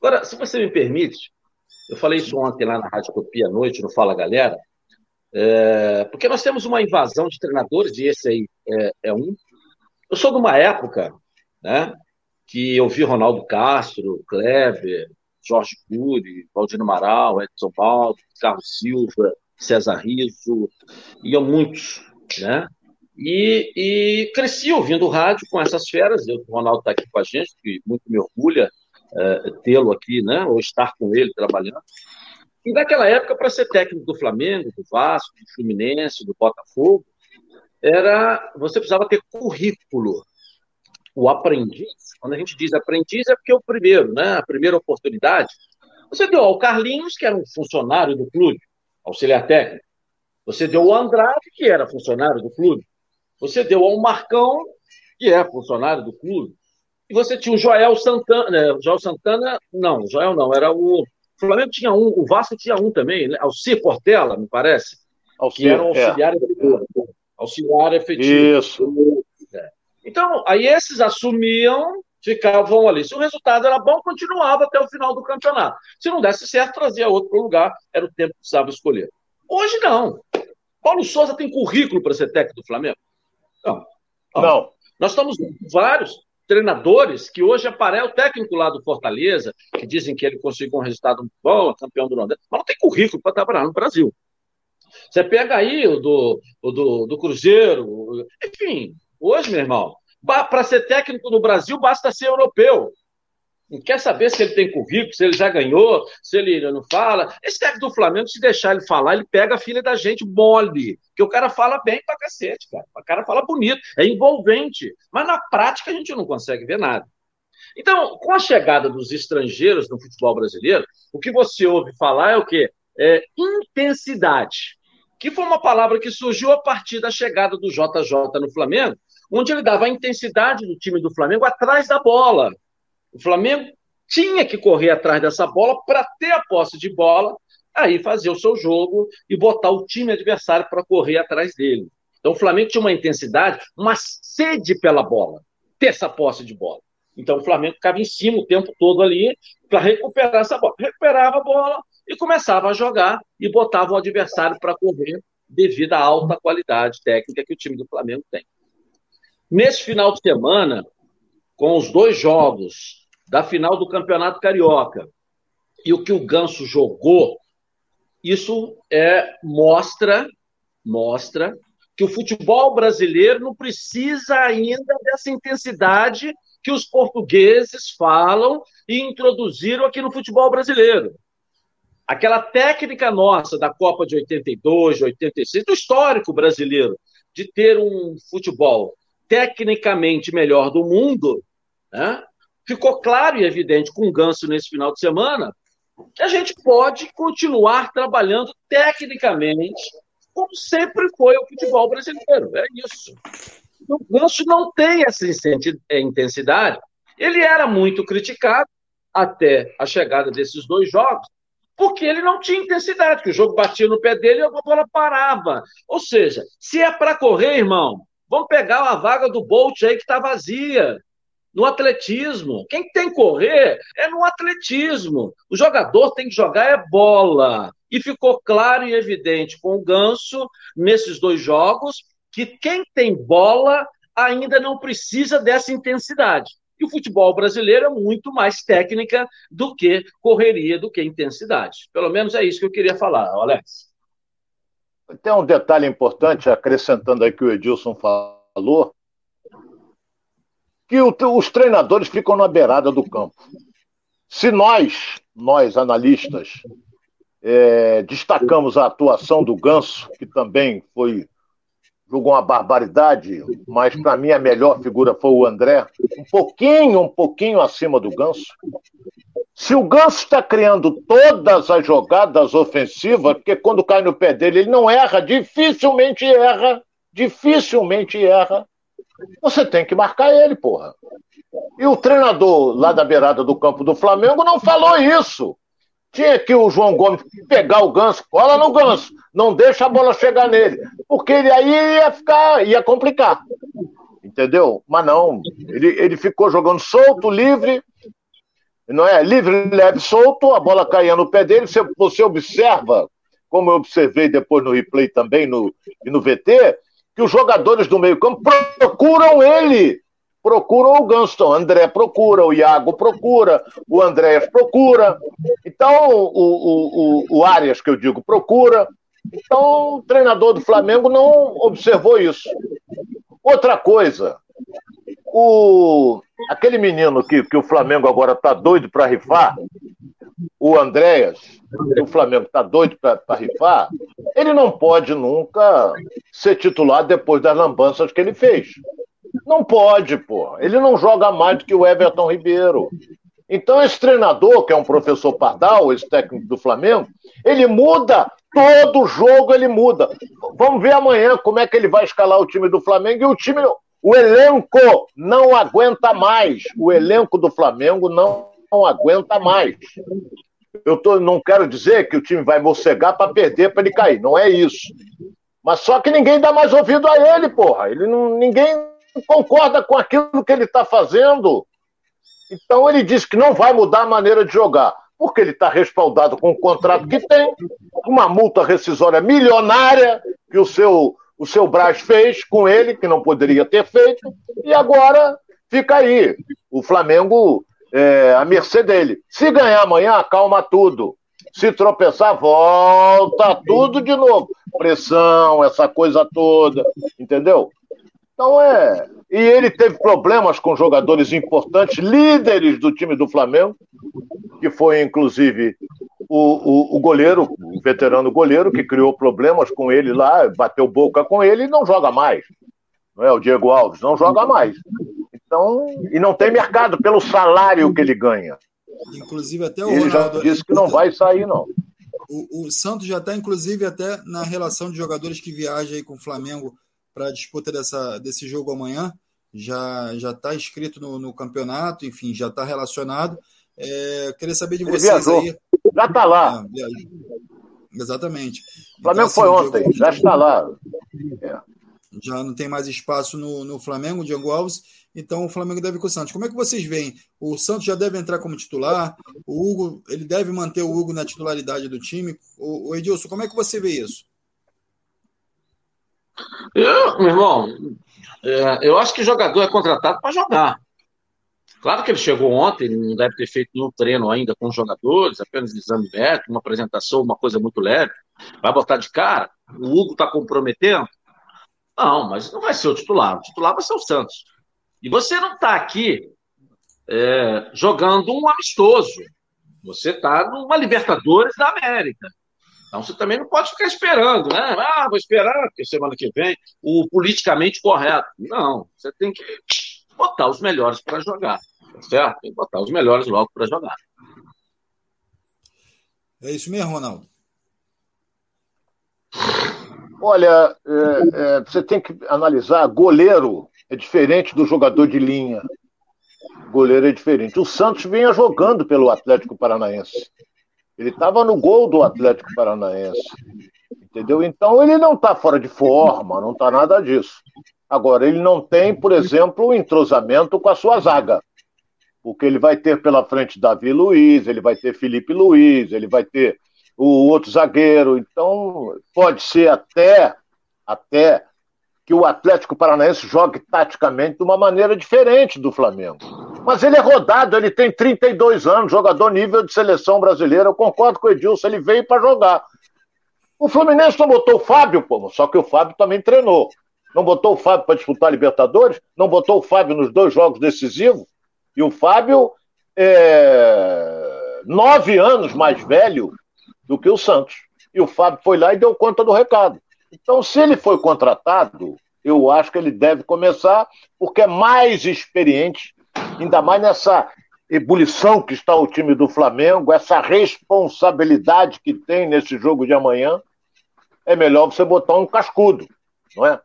Agora, se você me permite, eu falei isso ontem lá na Rádio Copia à noite, no Fala Galera, é, porque nós temos uma invasão de treinadores, e esse aí é, é um. Eu sou de uma época né, que eu vi Ronaldo Castro, Kleber, Jorge Cury, Valdino Amaral, Edson Baldo, Carlos Silva, César Riso, iam muitos, né? E, e cresci ouvindo rádio com essas feras. Eu, o Ronaldo está aqui com a gente, que muito me orgulha é, tê-lo aqui, né? Ou estar com ele trabalhando. E naquela época, para ser técnico do Flamengo, do Vasco, do Fluminense, do Botafogo, era você precisava ter currículo o aprendiz, quando a gente diz aprendiz, é porque é o primeiro, né? A primeira oportunidade. Você deu ao Carlinhos, que era um funcionário do clube, auxiliar técnico. Você deu ao Andrade, que era funcionário do clube. Você deu ao Marcão, que é funcionário do clube. E você tinha o Joel Santana. Né? Joel Santana, não, Joel não, era o. O Flamengo tinha um, o Vasco tinha um também, né? Alcir Portela, me parece. Alcir, que era um é. auxiliar é. Auxiliar efetivo. Isso. É. Então, aí esses assumiam, ficavam ali. Se o resultado era bom, continuava até o final do campeonato. Se não desse certo, trazia outro para o lugar, era o tempo que precisava escolher. Hoje não. Paulo Souza tem currículo para ser técnico do Flamengo? Não. Não. não. Nós estamos vários treinadores que hoje aparece o técnico lá do Fortaleza, que dizem que ele conseguiu um resultado muito bom, campeão do Nordeste, mas não tem currículo para trabalhar no Brasil. Você pega aí o do, o do, do Cruzeiro, enfim, hoje, meu irmão, para ser técnico no Brasil basta ser europeu. Não quer saber se ele tem currículo, se ele já ganhou, se ele não fala. Esse técnico do Flamengo, se deixar ele falar, ele pega a filha da gente mole. Que o cara fala bem pra cacete, cara. O cara fala bonito, é envolvente. Mas na prática a gente não consegue ver nada. Então, com a chegada dos estrangeiros no futebol brasileiro, o que você ouve falar é o quê? É intensidade. Que foi uma palavra que surgiu a partir da chegada do JJ no Flamengo, onde ele dava a intensidade do time do Flamengo atrás da bola. O Flamengo tinha que correr atrás dessa bola para ter a posse de bola, aí fazer o seu jogo e botar o time adversário para correr atrás dele. Então o Flamengo tinha uma intensidade, uma sede pela bola, ter essa posse de bola. Então o Flamengo ficava em cima o tempo todo ali para recuperar essa bola. Recuperava a bola e começava a jogar e botava o adversário para correr devido à alta qualidade técnica que o time do Flamengo tem. Nesse final de semana, com os dois jogos da final do Campeonato Carioca e o que o Ganso jogou, isso é mostra mostra que o futebol brasileiro não precisa ainda dessa intensidade que os portugueses falam e introduziram aqui no futebol brasileiro. Aquela técnica nossa da Copa de 82, 86, do histórico brasileiro, de ter um futebol tecnicamente melhor do mundo, né? ficou claro e evidente com o Ganso nesse final de semana que a gente pode continuar trabalhando tecnicamente como sempre foi o futebol brasileiro. É isso. O Ganso não tem essa intensidade. Ele era muito criticado até a chegada desses dois jogos, porque ele não tinha intensidade, que o jogo batia no pé dele e a bola parava. Ou seja, se é para correr, irmão, vamos pegar a vaga do Bolt aí que está vazia no atletismo. Quem tem que correr é no atletismo. O jogador tem que jogar é bola. E ficou claro e evidente com o Ganso, nesses dois jogos, que quem tem bola ainda não precisa dessa intensidade. E o futebol brasileiro é muito mais técnica do que correria, do que intensidade. Pelo menos é isso que eu queria falar, Alex. Tem um detalhe importante, acrescentando aí que o Edilson falou, que o, os treinadores ficam na beirada do campo. Se nós, nós analistas, é, destacamos a atuação do Ganso, que também foi jogou uma barbaridade, mas para mim a melhor figura foi o André, um pouquinho, um pouquinho acima do Ganso. Se o Ganso está criando todas as jogadas ofensivas, porque quando cai no pé dele ele não erra, dificilmente erra, dificilmente erra. Você tem que marcar ele, porra. E o treinador lá da beirada do campo do Flamengo não falou isso. Tinha que o João Gomes pegar o ganso, cola no ganso, não deixa a bola chegar nele, porque ele aí ia ficar, ia complicar. Entendeu? Mas não, ele, ele ficou jogando solto, livre, não é? Livre, leve, solto, a bola caía no pé dele. Você, você observa, como eu observei depois no replay também no, e no VT, que os jogadores do meio-campo procuram ele. Procuram o Gunston. André procura, o Iago procura, o Andréas procura. Então, o, o, o, o Arias, que eu digo, procura. Então, o treinador do Flamengo não observou isso. Outra coisa, o, aquele menino que, que o Flamengo agora está doido para rifar, o Andréas, o Flamengo está doido para rifar, ele não pode nunca ser titular depois das lambanças que ele fez. Não pode, pô. Ele não joga mais do que o Everton Ribeiro. Então, esse treinador, que é um professor Pardal, esse técnico do Flamengo, ele muda todo jogo, ele muda. Vamos ver amanhã como é que ele vai escalar o time do Flamengo e o time, o elenco não aguenta mais. O elenco do Flamengo não, não aguenta mais. Eu tô, não quero dizer que o time vai morcegar para perder, para ele cair. Não é isso. Mas só que ninguém dá mais ouvido a ele, porra. Ele não, ninguém concorda com aquilo que ele está fazendo. Então ele diz que não vai mudar a maneira de jogar, porque ele está respaldado com o contrato que tem, uma multa rescisória milionária que o seu, o seu Braz fez com ele, que não poderia ter feito, e agora fica aí. O Flamengo é, à mercê dele. Se ganhar amanhã, acalma tudo. Se tropeçar, volta tudo de novo. Pressão, essa coisa toda, entendeu? Então é. E ele teve problemas com jogadores importantes, líderes do time do Flamengo, que foi inclusive o, o, o, goleiro, o veterano goleiro, que criou problemas com ele lá, bateu boca com ele e não joga mais. Não é? O Diego Alves não joga mais. Então, e não tem mercado pelo salário que ele ganha. Inclusive até o ele Ronaldo, já disse que não vai sair, não. O, o Santos já está, inclusive, até na relação de jogadores que viajam aí com o Flamengo para a disputa dessa, desse jogo amanhã. Já já está inscrito no, no, campeonato, enfim, já está relacionado. É, queria saber de Ele vocês viajou. aí. Já está lá. É, exatamente. O Flamengo então, foi assim, ontem, Diego, já está lá. É. Já não tem mais espaço no, no Flamengo, Diego Alves. Então o Flamengo deve com o Santos. Como é que vocês veem? O Santos já deve entrar como titular. O Hugo, ele deve manter o Hugo na titularidade do time. O, o Edilson, como é que você vê isso? Eu, meu irmão, é, eu acho que jogador é contratado para jogar. Claro que ele chegou ontem, ele não deve ter feito nenhum treino ainda com os jogadores, apenas exame médico, uma apresentação, uma coisa muito leve. Vai botar de cara? O Hugo está comprometendo? Não, mas não vai ser o titular. O titular vai ser o Santos. E você não está aqui é, jogando um amistoso. Você está numa Libertadores da América. Então você também não pode ficar esperando, né? Ah, vou esperar, porque semana que vem o politicamente correto. Não, você tem que botar os melhores para jogar, tá certo? Tem que botar os melhores logo para jogar. É isso mesmo, Ronaldo. Olha, é, é, você tem que analisar goleiro é diferente do jogador de linha. Goleiro é diferente. O Santos vinha jogando pelo Atlético Paranaense. Ele estava no gol do Atlético Paranaense. Entendeu? Então ele não está fora de forma, não está nada disso. Agora, ele não tem, por exemplo, o entrosamento com a sua zaga. Porque ele vai ter pela frente Davi Luiz, ele vai ter Felipe Luiz, ele vai ter o outro zagueiro. Então, pode ser até, até que o Atlético Paranaense jogue taticamente de uma maneira diferente do Flamengo. Mas ele é rodado, ele tem 32 anos, jogador nível de seleção brasileira. Eu concordo com o Edilson, ele veio para jogar. O Fluminense não botou o Fábio, pô, só que o Fábio também treinou. Não botou o Fábio para disputar a Libertadores, não botou o Fábio nos dois jogos decisivos. E o Fábio é nove anos mais velho do que o Santos. E o Fábio foi lá e deu conta do recado. Então, se ele foi contratado, eu acho que ele deve começar, porque é mais experiente, ainda mais nessa ebulição que está o time do Flamengo, essa responsabilidade que tem nesse jogo de amanhã. É melhor você botar um cascudo, não é?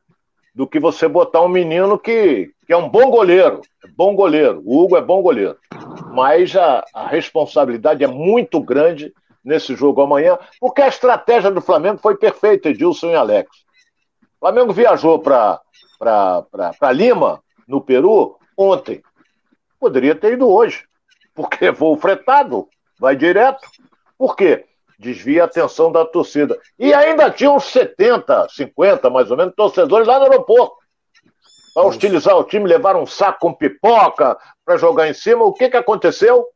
Do que você botar um menino que, que é um bom goleiro, é bom goleiro. O Hugo é bom goleiro. Mas a, a responsabilidade é muito grande nesse jogo amanhã, porque a estratégia do Flamengo foi perfeita, Edilson e Alex. O Flamengo viajou para Lima, no Peru, ontem. Poderia ter ido hoje, porque voo fretado, vai direto. Por quê? Desvia a atenção da torcida. E ainda tinha uns 70, 50 mais ou menos, torcedores lá no aeroporto. Para hostilizar o time, levaram um saco com pipoca para jogar em cima. O que, que aconteceu?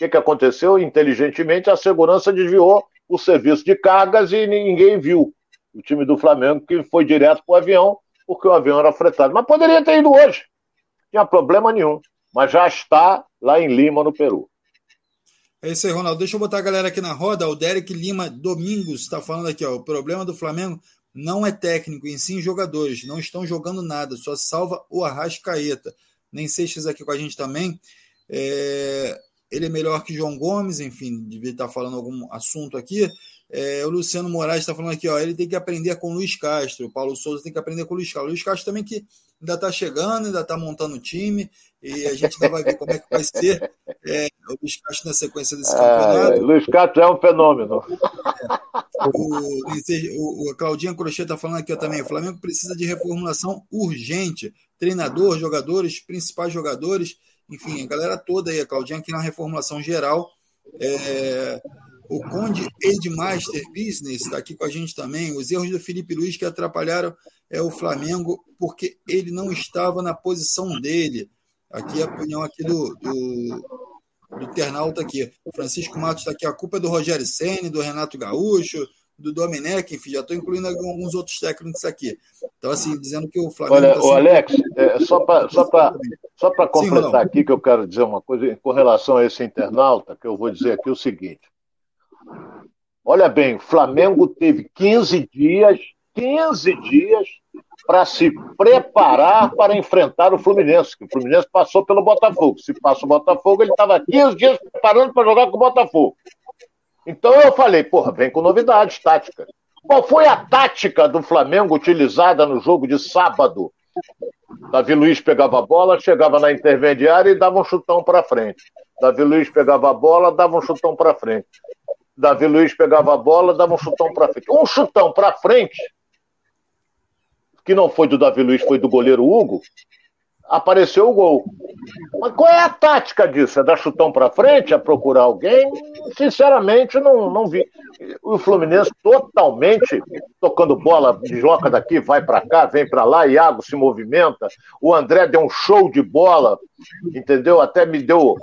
que, que aconteceu? Inteligentemente, a segurança desviou o serviço de cargas e ninguém viu. O time do Flamengo que foi direto para o avião, porque o avião era fretado. Mas poderia ter ido hoje. Não tinha problema nenhum. Mas já está lá em Lima, no Peru. É isso aí, Ronaldo. Deixa eu botar a galera aqui na roda. O Derek Lima Domingos está falando aqui, ó. O problema do Flamengo não é técnico, em sim jogadores. Não estão jogando nada, só salva o Arrascaeta. Nem Seixas aqui com a gente também. É ele é melhor que João Gomes, enfim, devia estar falando algum assunto aqui. É, o Luciano Moraes está falando aqui, ó, ele tem que aprender com o Luiz Castro, o Paulo Souza tem que aprender com o Luiz Castro. O Luiz Castro também que ainda está chegando, ainda está montando o time, e a gente ainda vai ver como é que vai ser é, o Luiz Castro na sequência desse campeonato. É, Luiz Castro é um fenômeno. o, o, a Claudinha Crochê está falando aqui também. O Flamengo precisa de reformulação urgente. Treinador, jogadores, principais jogadores, enfim, a galera toda aí. A Claudinha aqui na reformulação geral. É, o Conde Edmaster Business está aqui com a gente também. Os erros do Felipe Luiz que atrapalharam é o Flamengo porque ele não estava na posição dele. Aqui a opinião aqui do, do, do internauta aqui. O Francisco Matos está aqui. A culpa é do Rogério Senni, do Renato Gaúcho, do Domenech, enfim, já estou incluindo alguns outros técnicos aqui. Então, assim, dizendo que o Flamengo. Olha, tá Alex, é, só para só só completar Sim, aqui, que eu quero dizer uma coisa com relação a esse internauta, que eu vou dizer aqui o seguinte. Olha bem, o Flamengo teve 15 dias, 15 dias para se preparar para enfrentar o Fluminense, que o Fluminense passou pelo Botafogo. Se passa o Botafogo, ele estava 15 dias preparando para jogar com o Botafogo. Então eu falei, porra, vem com novidades táticas. Qual foi a tática do Flamengo utilizada no jogo de sábado? Davi Luiz pegava a bola, chegava na intermediária e dava um chutão para frente. Davi Luiz pegava a bola, dava um chutão para frente. Davi Luiz pegava a bola, dava um chutão para frente. Um chutão para frente, que não foi do Davi Luiz, foi do goleiro Hugo, apareceu o gol. Mas qual é a tática disso? É dar chutão para frente? É procurar alguém? Sinceramente, não, não vi. O Fluminense totalmente tocando bola, joga daqui, vai para cá, vem para lá, Iago se movimenta. O André deu um show de bola, entendeu? Até me deu.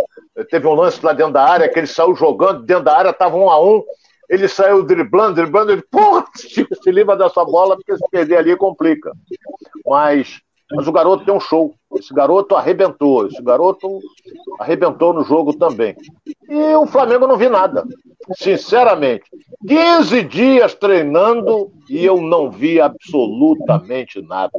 Teve um lance lá dentro da área que ele saiu jogando, dentro da área estava um a um. Ele saiu driblando, driblando, ele, porra, se livra dessa bola, porque se perder ali complica. Mas mas o garoto tem um show. Esse garoto arrebentou. Esse garoto arrebentou no jogo também. E o Flamengo não vi nada. Sinceramente. 15 dias treinando e eu não vi absolutamente nada.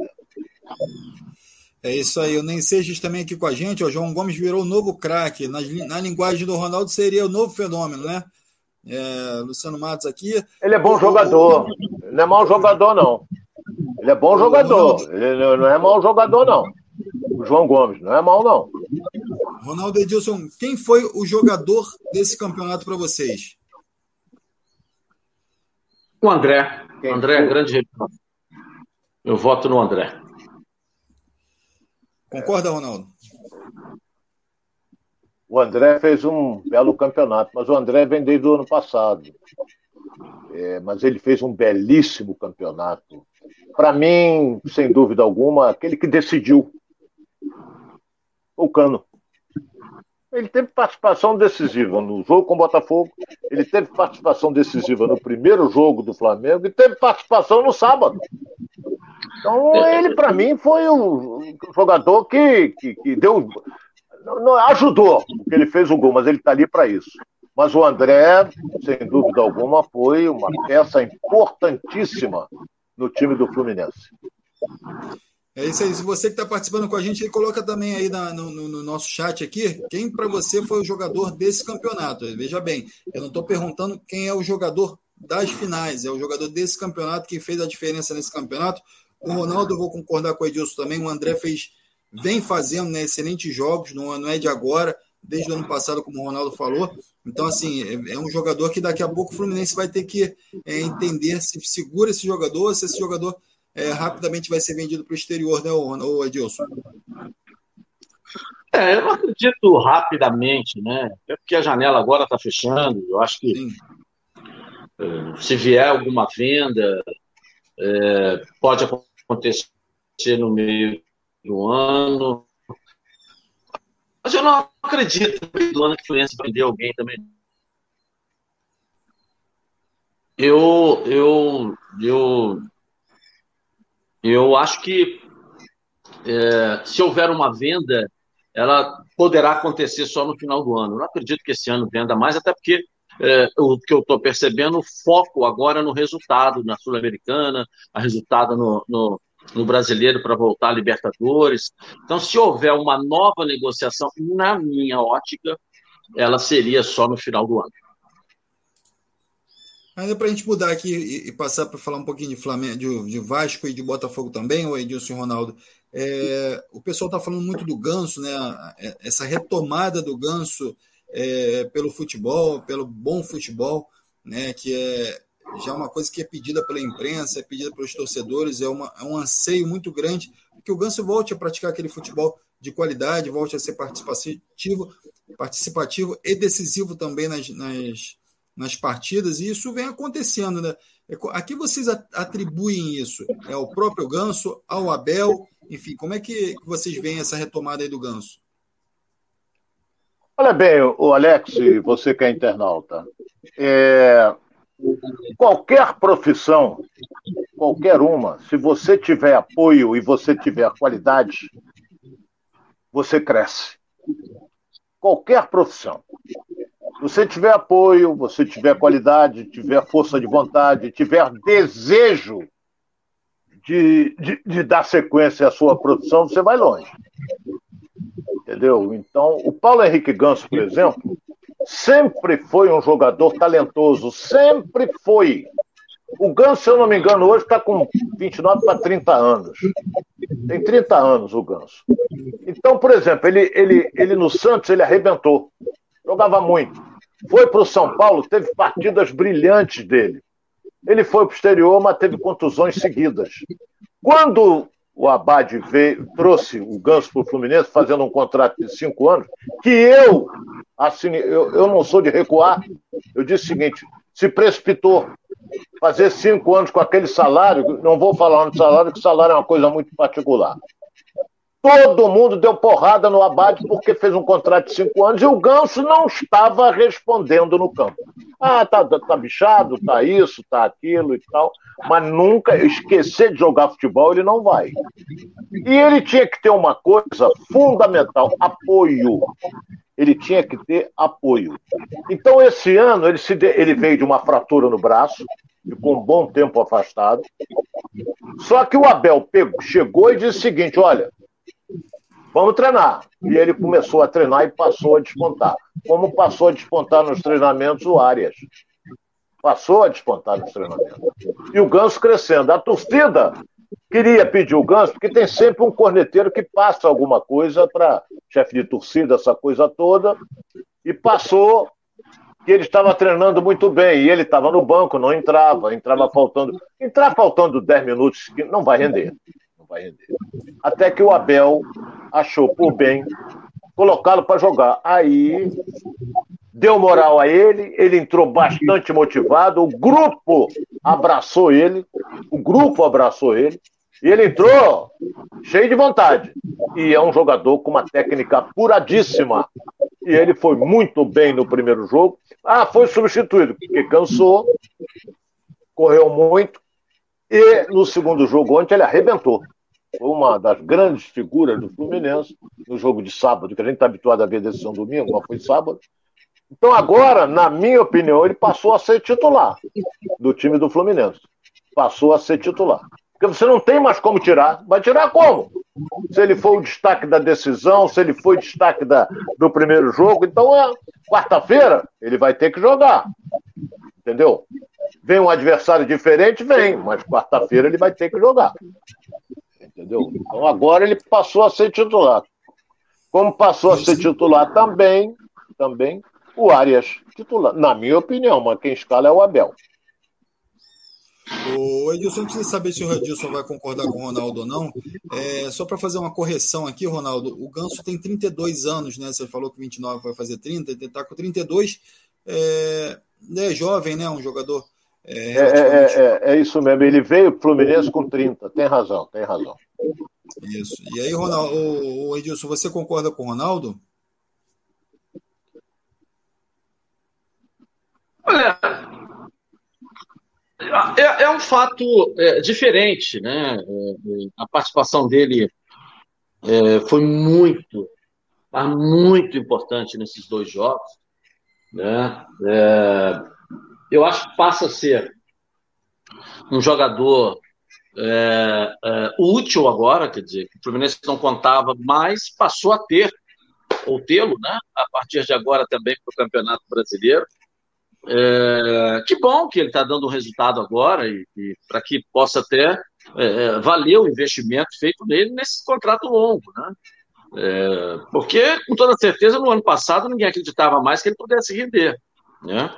É isso aí, o Nem Seixas também aqui com a gente. O João Gomes virou o novo craque. Na, na, linguagem do Ronaldo, seria o novo fenômeno, né? É, Luciano Matos aqui. Ele é bom jogador. Não é mau jogador, não. Ele é bom jogador. Ele não é mau jogador, não. O João Gomes, não é mau, não. Ronaldo Edilson, quem foi o jogador desse campeonato para vocês? O André. Quem André é grande Eu voto no André. Concorda, Ronaldo? O André fez um belo campeonato, mas o André vem desde o ano passado. É, mas ele fez um belíssimo campeonato. Para mim, sem dúvida alguma, aquele que decidiu o Cano. Ele teve participação decisiva no jogo com o Botafogo, ele teve participação decisiva no primeiro jogo do Flamengo e teve participação no sábado. Então, ele, para mim, foi o jogador que, que, que deu. Não, ajudou, porque ele fez o gol, mas ele está ali para isso. Mas o André, sem dúvida alguma, foi uma peça importantíssima no time do Fluminense. É isso aí. Se você que está participando com a gente, aí, coloca também aí na, no, no, nosso chat aqui quem para você foi o jogador desse campeonato. Veja bem, eu não estou perguntando quem é o jogador das finais, é o jogador desse campeonato que fez a diferença nesse campeonato. O Ronaldo, vou concordar com o Edilson também. O André fez, vem fazendo né, excelentes jogos, não, não é de agora desde o ano passado, como o Ronaldo falou. Então, assim, é, é um jogador que daqui a pouco o Fluminense vai ter que é, entender se segura esse jogador, se esse jogador é, rapidamente vai ser vendido para o exterior, né, o Edilson? É, eu não acredito rapidamente, né? É porque a janela agora está fechando. Eu acho que Sim. É, se vier alguma venda, é, pode acontecer no meio do ano. Mas eu não acredito do ano que Fluminense prender alguém também. Eu, eu, eu, eu acho que é, se houver uma venda, ela poderá acontecer só no final do ano. Eu não acredito que esse ano venda mais, até porque é, o que eu estou percebendo, o foco agora no resultado na Sul-Americana, a resultado no, no, no brasileiro para voltar a Libertadores. Então, se houver uma nova negociação, na minha ótica, ela seria só no final do ano. Ainda para a gente mudar aqui e, passar para falar um pouquinho de Flamengo, de, de, Vasco e de Botafogo também, o Edilson Ronaldo. É, o pessoal está falando muito do Ganso, né? Essa retomada do Ganso é, pelo futebol, pelo bom futebol, né? Que é já é uma coisa que é pedida pela imprensa, é pedida pelos torcedores, é, uma, é um anseio muito grande que o Ganso volte a praticar aquele futebol de qualidade, volte a ser participativo, participativo e decisivo também nas, nas, nas partidas, e isso vem acontecendo. Né? É a que vocês atribuem isso? É ao próprio Ganso, ao Abel? Enfim, como é que vocês veem essa retomada aí do Ganso? Olha bem, o Alex, você que é internauta, é, qualquer profissão, qualquer uma, se você tiver apoio e você tiver qualidade, você cresce. Qualquer profissão. Se você tiver apoio, você tiver qualidade, tiver força de vontade, tiver desejo de, de, de dar sequência à sua produção, você vai longe. Entendeu? Então, o Paulo Henrique Ganso, por exemplo, sempre foi um jogador talentoso, sempre foi. O Ganso, se eu não me engano, hoje está com 29 para 30 anos. Tem 30 anos o Ganso. Então, por exemplo, ele, ele, ele no Santos ele arrebentou. Jogava muito. Foi para o São Paulo, teve partidas brilhantes dele. Ele foi para o exterior, mas teve contusões seguidas. Quando o Abad veio, trouxe o Ganso para o Fluminense, fazendo um contrato de cinco anos, que eu, assim, eu, eu não sou de recuar, eu disse o seguinte: se precipitou. Fazer cinco anos com aquele salário, não vou falar no salário, que salário é uma coisa muito particular. Todo mundo deu porrada no Abade porque fez um contrato de cinco anos e o Ganso não estava respondendo no campo. Ah, tá, tá, bichado, tá isso, tá aquilo e tal, mas nunca esquecer de jogar futebol ele não vai. E ele tinha que ter uma coisa fundamental: apoio. Ele tinha que ter apoio. Então, esse ano, ele, se de... ele veio de uma fratura no braço, ficou um bom tempo afastado. Só que o Abel pegou, chegou e disse o seguinte: olha, vamos treinar. E ele começou a treinar e passou a despontar. Como passou a despontar nos treinamentos o Arias. Passou a despontar nos treinamentos. E o Ganso crescendo. A torcida queria pedir o Ganso, porque tem sempre um corneteiro que passa alguma coisa para chefe de torcida, essa coisa toda, e passou que ele estava treinando muito bem, e ele estava no banco, não entrava, entrava faltando. Entrar faltando 10 minutos, não vai render vai render. Até que o Abel achou por bem colocá-lo para jogar. Aí deu moral a ele, ele entrou bastante motivado, o grupo abraçou ele, o grupo abraçou ele, e ele entrou cheio de vontade. E é um jogador com uma técnica apuradíssima. E ele foi muito bem no primeiro jogo. Ah, foi substituído, porque cansou, correu muito. E no segundo jogo ontem ele arrebentou uma das grandes figuras do Fluminense no jogo de sábado, que a gente está habituado a ver decisão domingo, mas foi sábado. Então agora, na minha opinião, ele passou a ser titular do time do Fluminense. Passou a ser titular. Porque você não tem mais como tirar. Vai tirar como? Se ele for o destaque da decisão, se ele foi destaque da, do primeiro jogo, então é quarta-feira ele vai ter que jogar. Entendeu? Vem um adversário diferente, vem, mas quarta-feira ele vai ter que jogar entendeu? Então agora ele passou a ser titular. Como passou a ser titular também, também o Arias titular. Na minha opinião, mas quem escala é o Abel. O Edilson, antes de saber se o Edilson vai concordar com o Ronaldo ou não, é, só para fazer uma correção aqui, Ronaldo, o Ganso tem 32 anos, né? Você falou que 29 vai fazer 30, ele está com 32, é, é jovem, né? Um jogador. É, é, é, é, é isso mesmo, ele veio para o Fluminense com 30, tem razão, tem razão. Isso. E aí, Ronaldo, o, Edilson, você concorda com o Ronaldo? Olha, é, é um fato é, diferente, né? É, é, a participação dele é, foi muito, muito importante nesses dois jogos, né? eu acho que passa a ser um jogador é, é, útil agora, quer dizer, o Fluminense não contava mais, passou a ter, ou tê-lo, né, a partir de agora também para o Campeonato Brasileiro. É, que bom que ele está dando um resultado agora e, e para que possa até é, valer o investimento feito nele nesse contrato longo, né? É, porque, com toda certeza, no ano passado ninguém acreditava mais que ele pudesse render, né?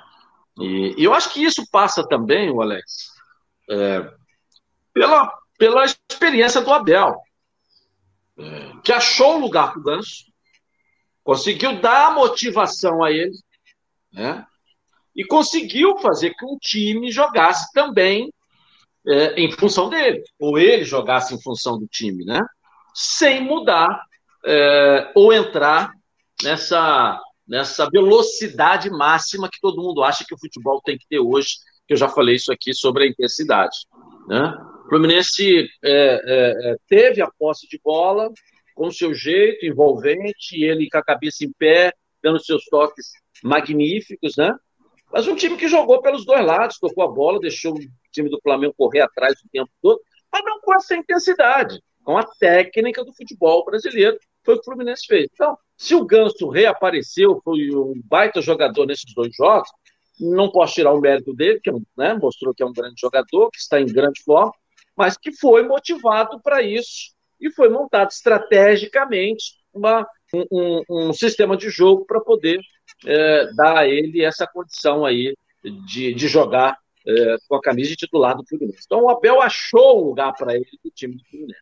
E, e eu acho que isso passa também, o Alex, é, pela, pela experiência do Abel, é, que achou o lugar para o Ganso, conseguiu dar motivação a ele, né? e conseguiu fazer que um time jogasse também é, em função dele, ou ele jogasse em função do time, né? sem mudar é, ou entrar nessa, nessa velocidade máxima que todo mundo acha que o futebol tem que ter hoje, que eu já falei isso aqui sobre a intensidade. Né? Fluminense é, é, é teve a posse de bola com seu jeito envolvente, ele com a cabeça em pé, dando seus toques magníficos, né? Mas um time que jogou pelos dois lados, tocou a bola, deixou o time do Flamengo correr atrás o tempo todo, mas não com essa intensidade, com a técnica do futebol brasileiro, foi o que o Fluminense fez. Então, se o Ganso reapareceu, foi um baita jogador nesses dois jogos, não posso tirar o mérito dele, que né, mostrou que é um grande jogador, que está em grande forma, mas que foi motivado para isso e foi montado estrategicamente uma, um, um, sistema de jogo para poder é, dar a ele essa condição aí de, de jogar é, com a camisa de titular do Fluminense. Então o Abel achou um lugar para ele do time do Fluminense.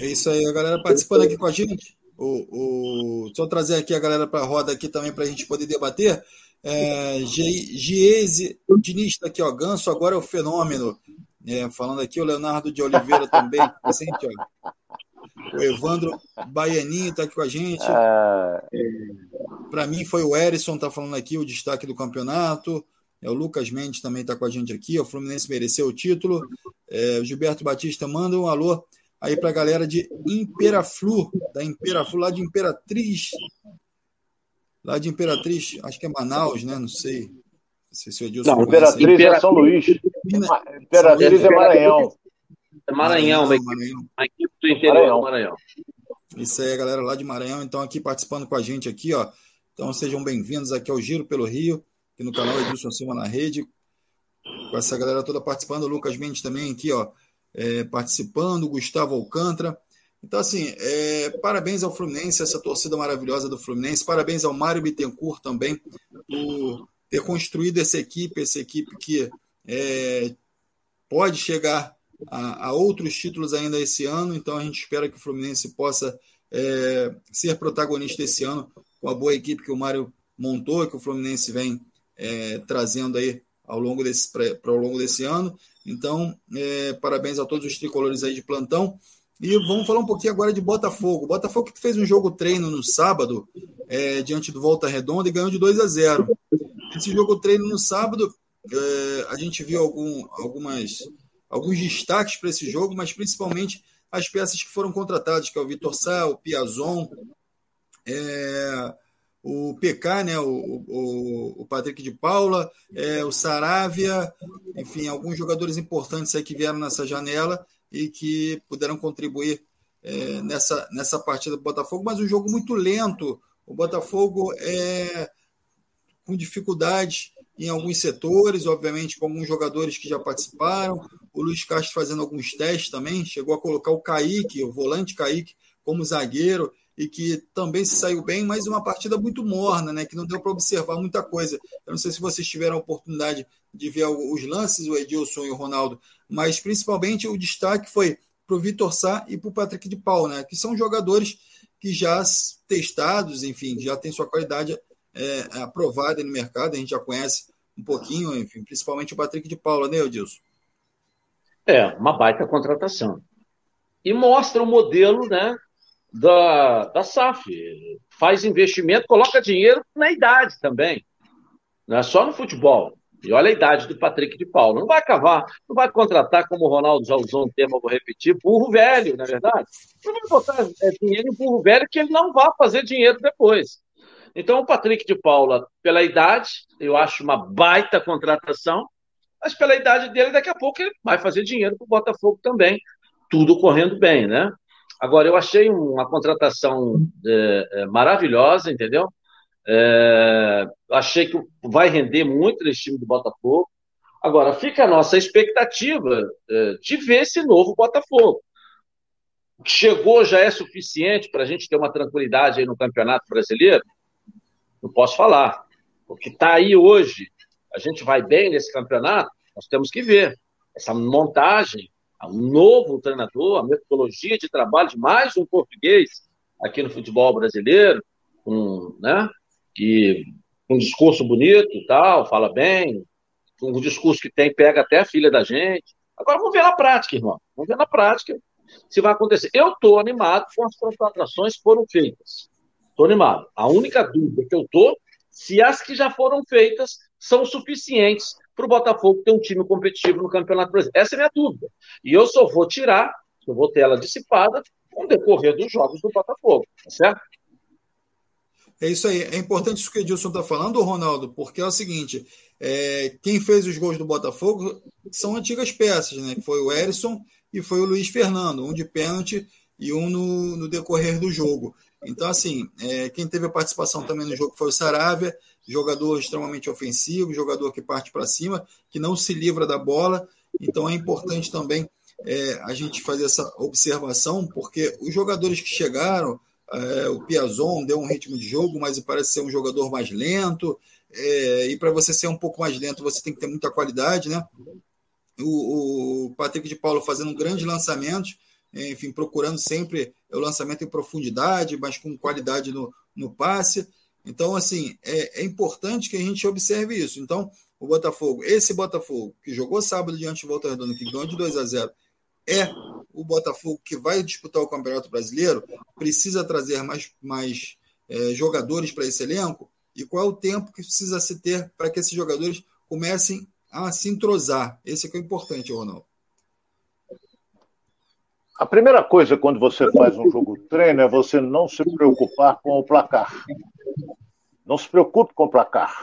É isso aí, a galera participando aqui com a gente. O, o, só trazer aqui a galera para a roda aqui também para a gente poder debater. É, Giese, Diniz está aqui, ó, Ganso agora é o fenômeno. É, falando aqui, o Leonardo de Oliveira também, presente, ó. O Evandro Baianinho está aqui com a gente. É, Para mim foi o Erisson, tá falando aqui, o destaque do campeonato. É, o Lucas Mendes também está com a gente aqui. O Fluminense mereceu o título. É, o Gilberto Batista manda um alô aí para a galera de Imperaflu, da Imperaflu, lá de Imperatriz. Lá de Imperatriz, acho que é Manaus, né? Não sei. Não sei se o Edilson Não, Imperatriz é São Luís. Imperatriz é Maranhão. É Maranhão, Maranhão, Maranhão. a equipe do interior Maranhão. Maranhão. Isso aí, galera lá de Maranhão, então aqui participando com a gente aqui, ó. Então sejam bem-vindos aqui ao Giro pelo Rio, aqui no canal Edilson Silva na Rede. Com essa galera toda participando, o Lucas Mendes também aqui, ó, é, participando, Gustavo Alcântara. Então, assim, é, parabéns ao Fluminense, essa torcida maravilhosa do Fluminense. Parabéns ao Mário Bittencourt também por ter construído essa equipe, essa equipe que é, pode chegar a, a, outros títulos ainda esse ano. Então, a gente espera que o Fluminense possa é, ser protagonista esse ano com a boa equipe que o Mário montou, que o Fluminense vem é, trazendo aí ao longo desse, pra, ao longo desse ano. Então, é, parabéns a todos os tricolores aí de plantão. E vamos falar um pouquinho agora de Botafogo. Botafogo que fez um jogo treino no sábado, é, diante do Volta Redonda, e ganhou de 2 a 0. Esse jogo treino no sábado, é, a gente viu algum, algumas, alguns destaques para esse jogo, mas principalmente as peças que foram contratadas, que é o Vitor Sá, o Piazon, é, o PK, né, o, o, o Patrick de Paula, é, o Saravia, enfim, alguns jogadores importantes aí que vieram nessa janela e que puderam contribuir é, nessa, nessa partida do Botafogo, mas um jogo muito lento. O Botafogo é com dificuldade em alguns setores, obviamente, com alguns jogadores que já participaram. O Luiz Castro fazendo alguns testes também, chegou a colocar o Kaique, o volante Kaique, como zagueiro e que também se saiu bem, mas uma partida muito morna, né? Que não deu para observar muita coisa. Eu não sei se vocês tiveram a oportunidade de ver os lances, o Edilson e o Ronaldo, mas principalmente o destaque foi para o Vitor Sá e para o Patrick de Paul, né? Que são jogadores que já testados, enfim, já tem sua qualidade é, aprovada no mercado, a gente já conhece um pouquinho, enfim, principalmente o Patrick de Paula, né, Edilson? É, uma baita contratação. E mostra o modelo, né, da, da SAF. Faz investimento, coloca dinheiro na idade também. Não é só no futebol. E olha a idade do Patrick de Paulo. Não vai cavar, não vai contratar, como o Ronaldo já usou um termo, vou repetir, burro velho, não é verdade? Não vai botar é, dinheiro em burro velho que ele não vai fazer dinheiro depois. Então, o Patrick de Paula, pela idade, eu acho uma baita contratação, mas pela idade dele, daqui a pouco ele vai fazer dinheiro para o Botafogo também. Tudo correndo bem, né? Agora, eu achei uma contratação é, é, maravilhosa, entendeu? É, achei que vai render muito nesse time do Botafogo. Agora, fica a nossa expectativa é, de ver esse novo Botafogo. Chegou já é suficiente para a gente ter uma tranquilidade aí no Campeonato Brasileiro? Não posso falar. O que está aí hoje, a gente vai bem nesse campeonato, nós temos que ver. Essa montagem, um novo treinador, a metodologia de trabalho de mais um português aqui no futebol brasileiro, um, né, que um discurso bonito tal, fala bem, um discurso que tem, pega até a filha da gente. Agora vamos ver na prática, irmão. Vamos ver na prática se vai acontecer. Eu estou animado com as contratações que foram feitas. Estou animado. A única dúvida que eu estou, se as que já foram feitas são suficientes para o Botafogo ter um time competitivo no Campeonato Brasileiro. Essa é a minha dúvida. E eu só vou tirar, eu vou ter ela dissipada com o decorrer dos jogos do Botafogo, tá certo? É isso aí. É importante isso que o Edilson está falando, Ronaldo, porque é o seguinte: é, quem fez os gols do Botafogo são antigas peças, né? Foi o Erisson e foi o Luiz Fernando, um de pênalti e um no, no decorrer do jogo. Então, assim, é, quem teve a participação também no jogo foi o Saravia, jogador extremamente ofensivo, jogador que parte para cima, que não se livra da bola. Então, é importante também é, a gente fazer essa observação, porque os jogadores que chegaram é, o Piazon deu um ritmo de jogo, mas parece ser um jogador mais lento. É, e para você ser um pouco mais lento, você tem que ter muita qualidade, né? O, o Patrick de Paulo fazendo grandes lançamentos, enfim, procurando sempre o lançamento em profundidade, mas com qualidade no, no passe. Então, assim, é, é importante que a gente observe isso. Então, o Botafogo, esse Botafogo que jogou sábado diante do Volta Redonda, que ganhou de 2 a 0 é o Botafogo que vai disputar o Campeonato Brasileiro, precisa trazer mais, mais é, jogadores para esse elenco? E qual é o tempo que precisa se ter para que esses jogadores comecem a se entrosar? Esse é, é o importante, Ronaldo. A primeira coisa quando você faz um jogo treino é você não se preocupar com o placar. Não se preocupe com o placar.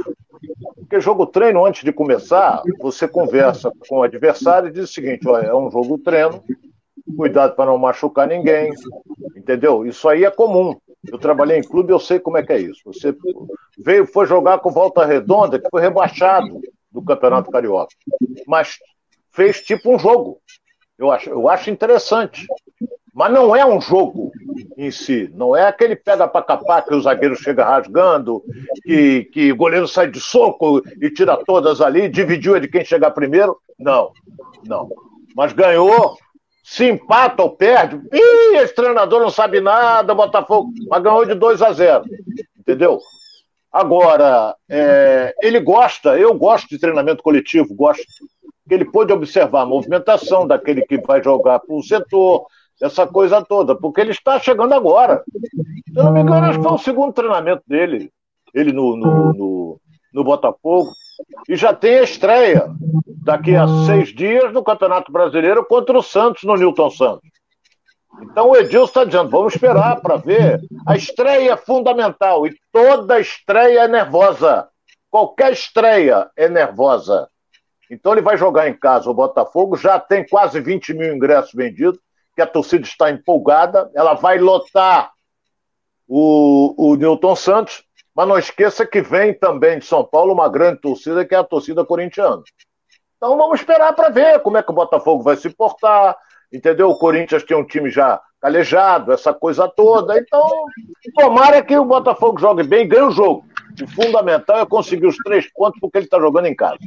Porque jogo treino, antes de começar, você conversa com o adversário e diz o seguinte: olha, é um jogo treino, cuidado para não machucar ninguém, entendeu? Isso aí é comum. Eu trabalhei em clube, eu sei como é que é isso. Você veio, foi jogar com Volta Redonda, que foi rebaixado do Campeonato Carioca, mas fez tipo um jogo. Eu acho, eu acho interessante. Mas não é um jogo em si. Não é aquele pega para capar que o zagueiro chega rasgando, que, que o goleiro sai de soco e tira todas ali, dividiu é de quem chegar primeiro. Não, não. Mas ganhou, se empata ou perde. Ih, esse treinador não sabe nada, Botafogo. Mas ganhou de 2 a 0. Entendeu? Agora, é, ele gosta, eu gosto de treinamento coletivo, gosto. Que ele pôde observar a movimentação daquele que vai jogar para o setor, essa coisa toda, porque ele está chegando agora. Se eu não me engano, acho que foi o segundo treinamento dele, ele no, no, no, no Botafogo, e já tem a estreia daqui a seis dias no Campeonato Brasileiro contra o Santos, no Newton Santos. Então o Edilson está dizendo, vamos esperar para ver. A estreia é fundamental e toda estreia é nervosa. Qualquer estreia é nervosa. Então ele vai jogar em casa o Botafogo, já tem quase 20 mil ingressos vendidos que a torcida está empolgada, ela vai lotar o, o Newton Santos, mas não esqueça que vem também de São Paulo uma grande torcida, que é a torcida corintiana. Então vamos esperar para ver como é que o Botafogo vai se portar, entendeu? O Corinthians tem um time já calejado, essa coisa toda. Então, tomara que o Botafogo jogue bem e ganhe o jogo. O fundamental é conseguir os três pontos porque ele está jogando em casa.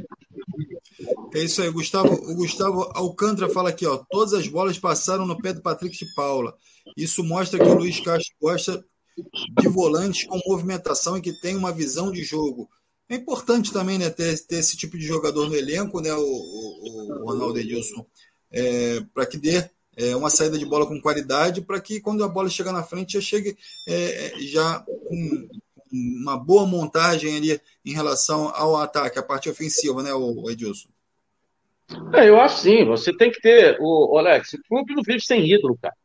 É isso aí, Gustavo. O Gustavo Alcântara fala aqui, ó. Todas as bolas passaram no pé do Patrick de Paula. Isso mostra que o Luiz Castro gosta de volantes com movimentação e que tem uma visão de jogo. É importante também né, ter, ter esse tipo de jogador no elenco, né, o, o, o Ronaldo Edilson, é, para que dê é, uma saída de bola com qualidade, para que quando a bola chegar na frente já chegue é, já com uma boa montagem ali em relação ao ataque, a parte ofensiva, né, Edilson? É, eu acho sim. Você tem que ter, o, Alex, o clube não vive sem ídolo, cara.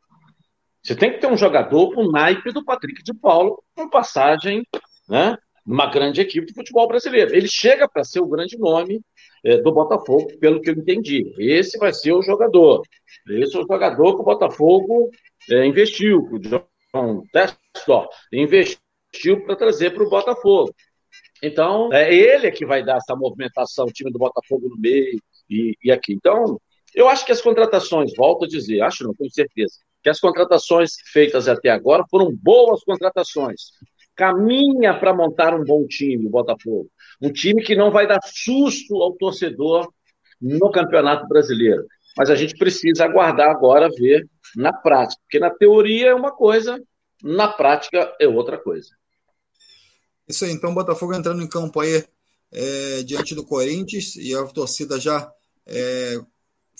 Você tem que ter um jogador com o naipe do Patrick de Paulo, com passagem, né? Uma grande equipe de futebol brasileiro. Ele chega para ser o grande nome é, do Botafogo, pelo que eu entendi. Esse vai ser o jogador. Esse é o jogador que o Botafogo é, investiu, o John Testor investiu investiu para trazer para o Botafogo. Então, é ele que vai dar essa movimentação, o time do Botafogo no meio e, e aqui. Então, eu acho que as contratações, volto a dizer, acho não, tenho certeza, que as contratações feitas até agora foram boas contratações. caminha para montar um bom time, o Botafogo. Um time que não vai dar susto ao torcedor no Campeonato Brasileiro. Mas a gente precisa aguardar agora ver na prática, porque na teoria é uma coisa, na prática é outra coisa. Isso aí, então o Botafogo entrando em campo aí é, diante do Corinthians e a torcida já é,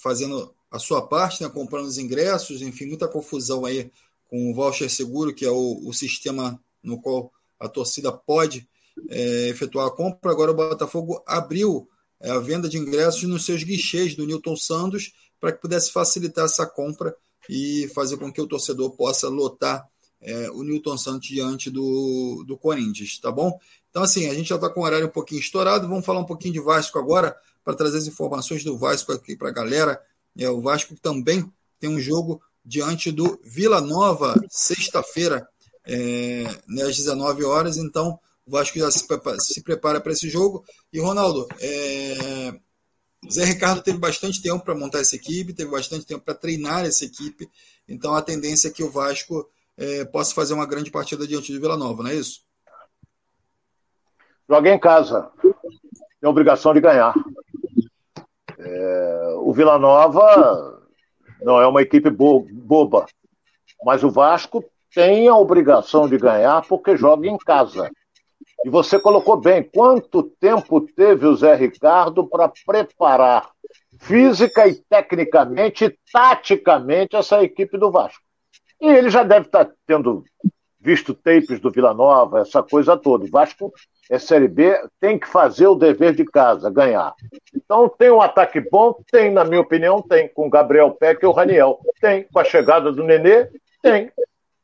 fazendo a sua parte, né, comprando os ingressos, enfim, muita confusão aí com o voucher seguro, que é o, o sistema no qual a torcida pode é, efetuar a compra. Agora o Botafogo abriu é, a venda de ingressos nos seus guichês do Newton Santos para que pudesse facilitar essa compra e fazer com que o torcedor possa lotar é, o Newton Santos diante do, do Corinthians, tá bom? Então, assim, a gente já está com o horário um pouquinho estourado, vamos falar um pouquinho de Vasco agora, para trazer as informações do Vasco aqui para a galera. É, o Vasco também tem um jogo diante do Vila Nova, sexta-feira, é, né, às 19 horas, então o Vasco já se prepara, se prepara para esse jogo. E, Ronaldo, é, Zé Ricardo teve bastante tempo para montar essa equipe, teve bastante tempo para treinar essa equipe, então a tendência é que o Vasco é, possa fazer uma grande partida diante do Vila Nova, não é isso? Joga em casa, tem obrigação de ganhar. É, o Vila Nova não é uma equipe bo boba, mas o Vasco tem a obrigação de ganhar porque joga em casa. E você colocou bem, quanto tempo teve o Zé Ricardo para preparar física e tecnicamente, taticamente, essa equipe do Vasco? E ele já deve estar tá tendo visto tapes do Vila Nova, essa coisa toda. O Vasco é Série B, tem que fazer o dever de casa, ganhar. Então tem um ataque bom? Tem, na minha opinião, tem. Com o Gabriel Peck e o Raniel. Tem. Com a chegada do Nenê? Tem.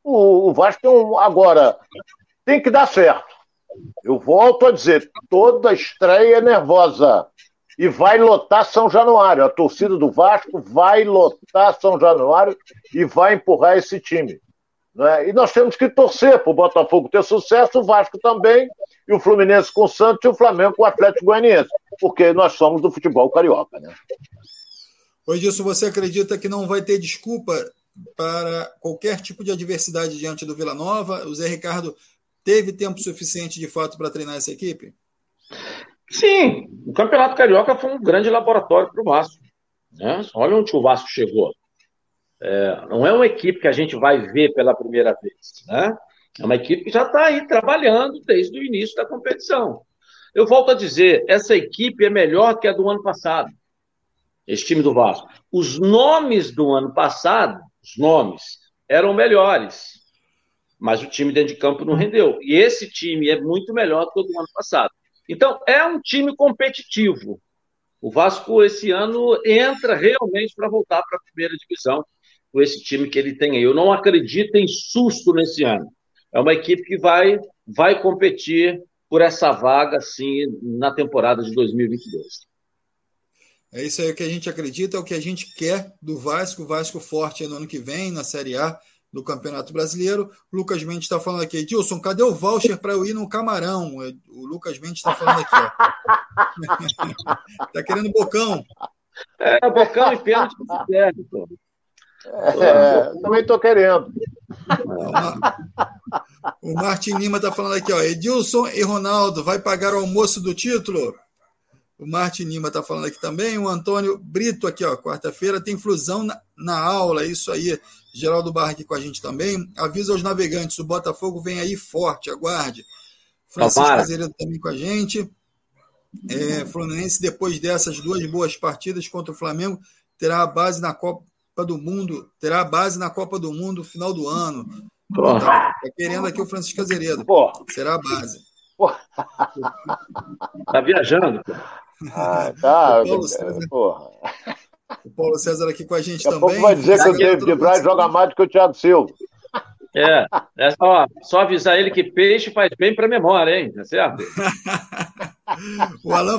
O, o Vasco tem um. Agora, tem que dar certo. Eu volto a dizer, toda estreia é nervosa. E vai lotar São Januário. A torcida do Vasco vai lotar São Januário e vai empurrar esse time. Né? E nós temos que torcer para o Botafogo ter sucesso, o Vasco também, e o Fluminense com o Santos e o Flamengo com o Atlético Goianiense, porque nós somos do futebol carioca. Né? Pois disso, você acredita que não vai ter desculpa para qualquer tipo de adversidade diante do Vila Nova? O Zé Ricardo teve tempo suficiente de fato para treinar essa equipe? Sim, o Campeonato Carioca foi um grande laboratório para o Vasco. Né? Olha onde o Vasco chegou. É, não é uma equipe que a gente vai ver pela primeira vez, né? É uma equipe que já está aí trabalhando desde o início da competição. Eu volto a dizer, essa equipe é melhor que a do ano passado. Esse time do Vasco. Os nomes do ano passado, os nomes, eram melhores. Mas o time dentro de campo não rendeu. E esse time é muito melhor do que o do ano passado. Então, é um time competitivo. O Vasco, esse ano, entra realmente para voltar para a primeira divisão com esse time que ele tem aí. Eu não acredito em susto nesse ano. É uma equipe que vai, vai competir por essa vaga, sim, na temporada de 2022. É isso aí que a gente acredita, é o que a gente quer do Vasco, Vasco forte no ano que vem, na Série A do Campeonato Brasileiro. O Lucas Mendes está falando aqui, Dilson, cadê o voucher para eu ir no Camarão? O Lucas Mendes está falando aqui, Está querendo bocão. É, bocão e pênalti. É, também estou querendo. O Martin Lima está falando aqui, ó. Edilson e Ronaldo vai pagar o almoço do título? O Martin Lima está falando aqui também. O Antônio Brito aqui, ó. Quarta-feira tem flusão na, na, aula. Isso aí. Geraldo Barra aqui com a gente também. Avisa aos navegantes: o Botafogo vem aí forte. Aguarde. Francisco Azeredo também com a gente. É, Fluminense, depois dessas duas boas partidas contra o Flamengo, terá a base na Copa do Mundo, terá base na Copa do Mundo no final do ano. Tá, tá querendo aqui o Francisco Azeredo. Será a base. Tá viajando. Ah, tá. O Paulo, César, o Paulo César aqui com a gente Daqui também. Pouco vai dizer que o David Braz joga mais do que o Thiago Silva. É, é só, só avisar ele que peixe faz bem para a memória, hein? Tá certo? o, Alan,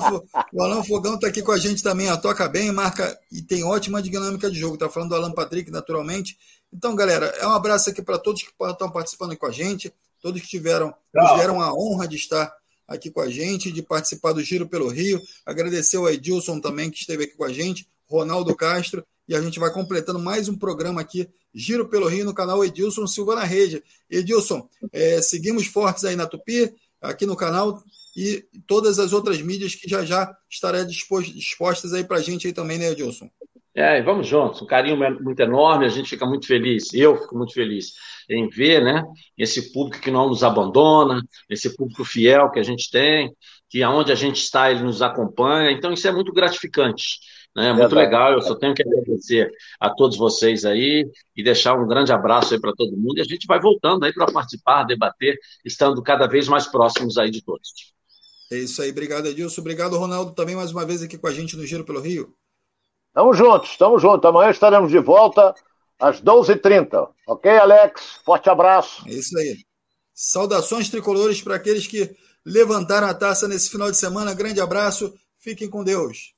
o Alan Fogão está aqui com a gente também, ó, toca bem, marca e tem ótima dinâmica de jogo. Está falando do Alan Patrick, naturalmente. Então, galera, é um abraço aqui para todos que estão participando com a gente, todos que tiveram, nos deram a honra de estar aqui com a gente, de participar do Giro pelo Rio. Agradecer ao Edilson também, que esteve aqui com a gente, Ronaldo Castro e a gente vai completando mais um programa aqui, Giro pelo Rio, no canal Edilson Silva na Rede. Edilson, é, seguimos fortes aí na Tupi, aqui no canal, e todas as outras mídias que já já estarão dispostas aí para a gente aí também, né, Edilson? É, vamos juntos, um carinho muito enorme, a gente fica muito feliz, eu fico muito feliz em ver, né, esse público que não nos abandona, esse público fiel que a gente tem, que aonde a gente está ele nos acompanha, então isso é muito gratificante, né, muito legal, eu só tenho que agradecer a todos vocês aí e deixar um grande abraço aí para todo mundo e a gente vai voltando aí para participar, debater, estando cada vez mais próximos aí de todos. É isso aí, obrigado Edilson, obrigado Ronaldo também mais uma vez aqui com a gente no Giro pelo Rio. Tamo juntos, tamo juntos. Amanhã estaremos de volta às 12h30. Ok, Alex? Forte abraço. É isso aí. Saudações tricolores para aqueles que levantaram a taça nesse final de semana. Grande abraço. Fiquem com Deus.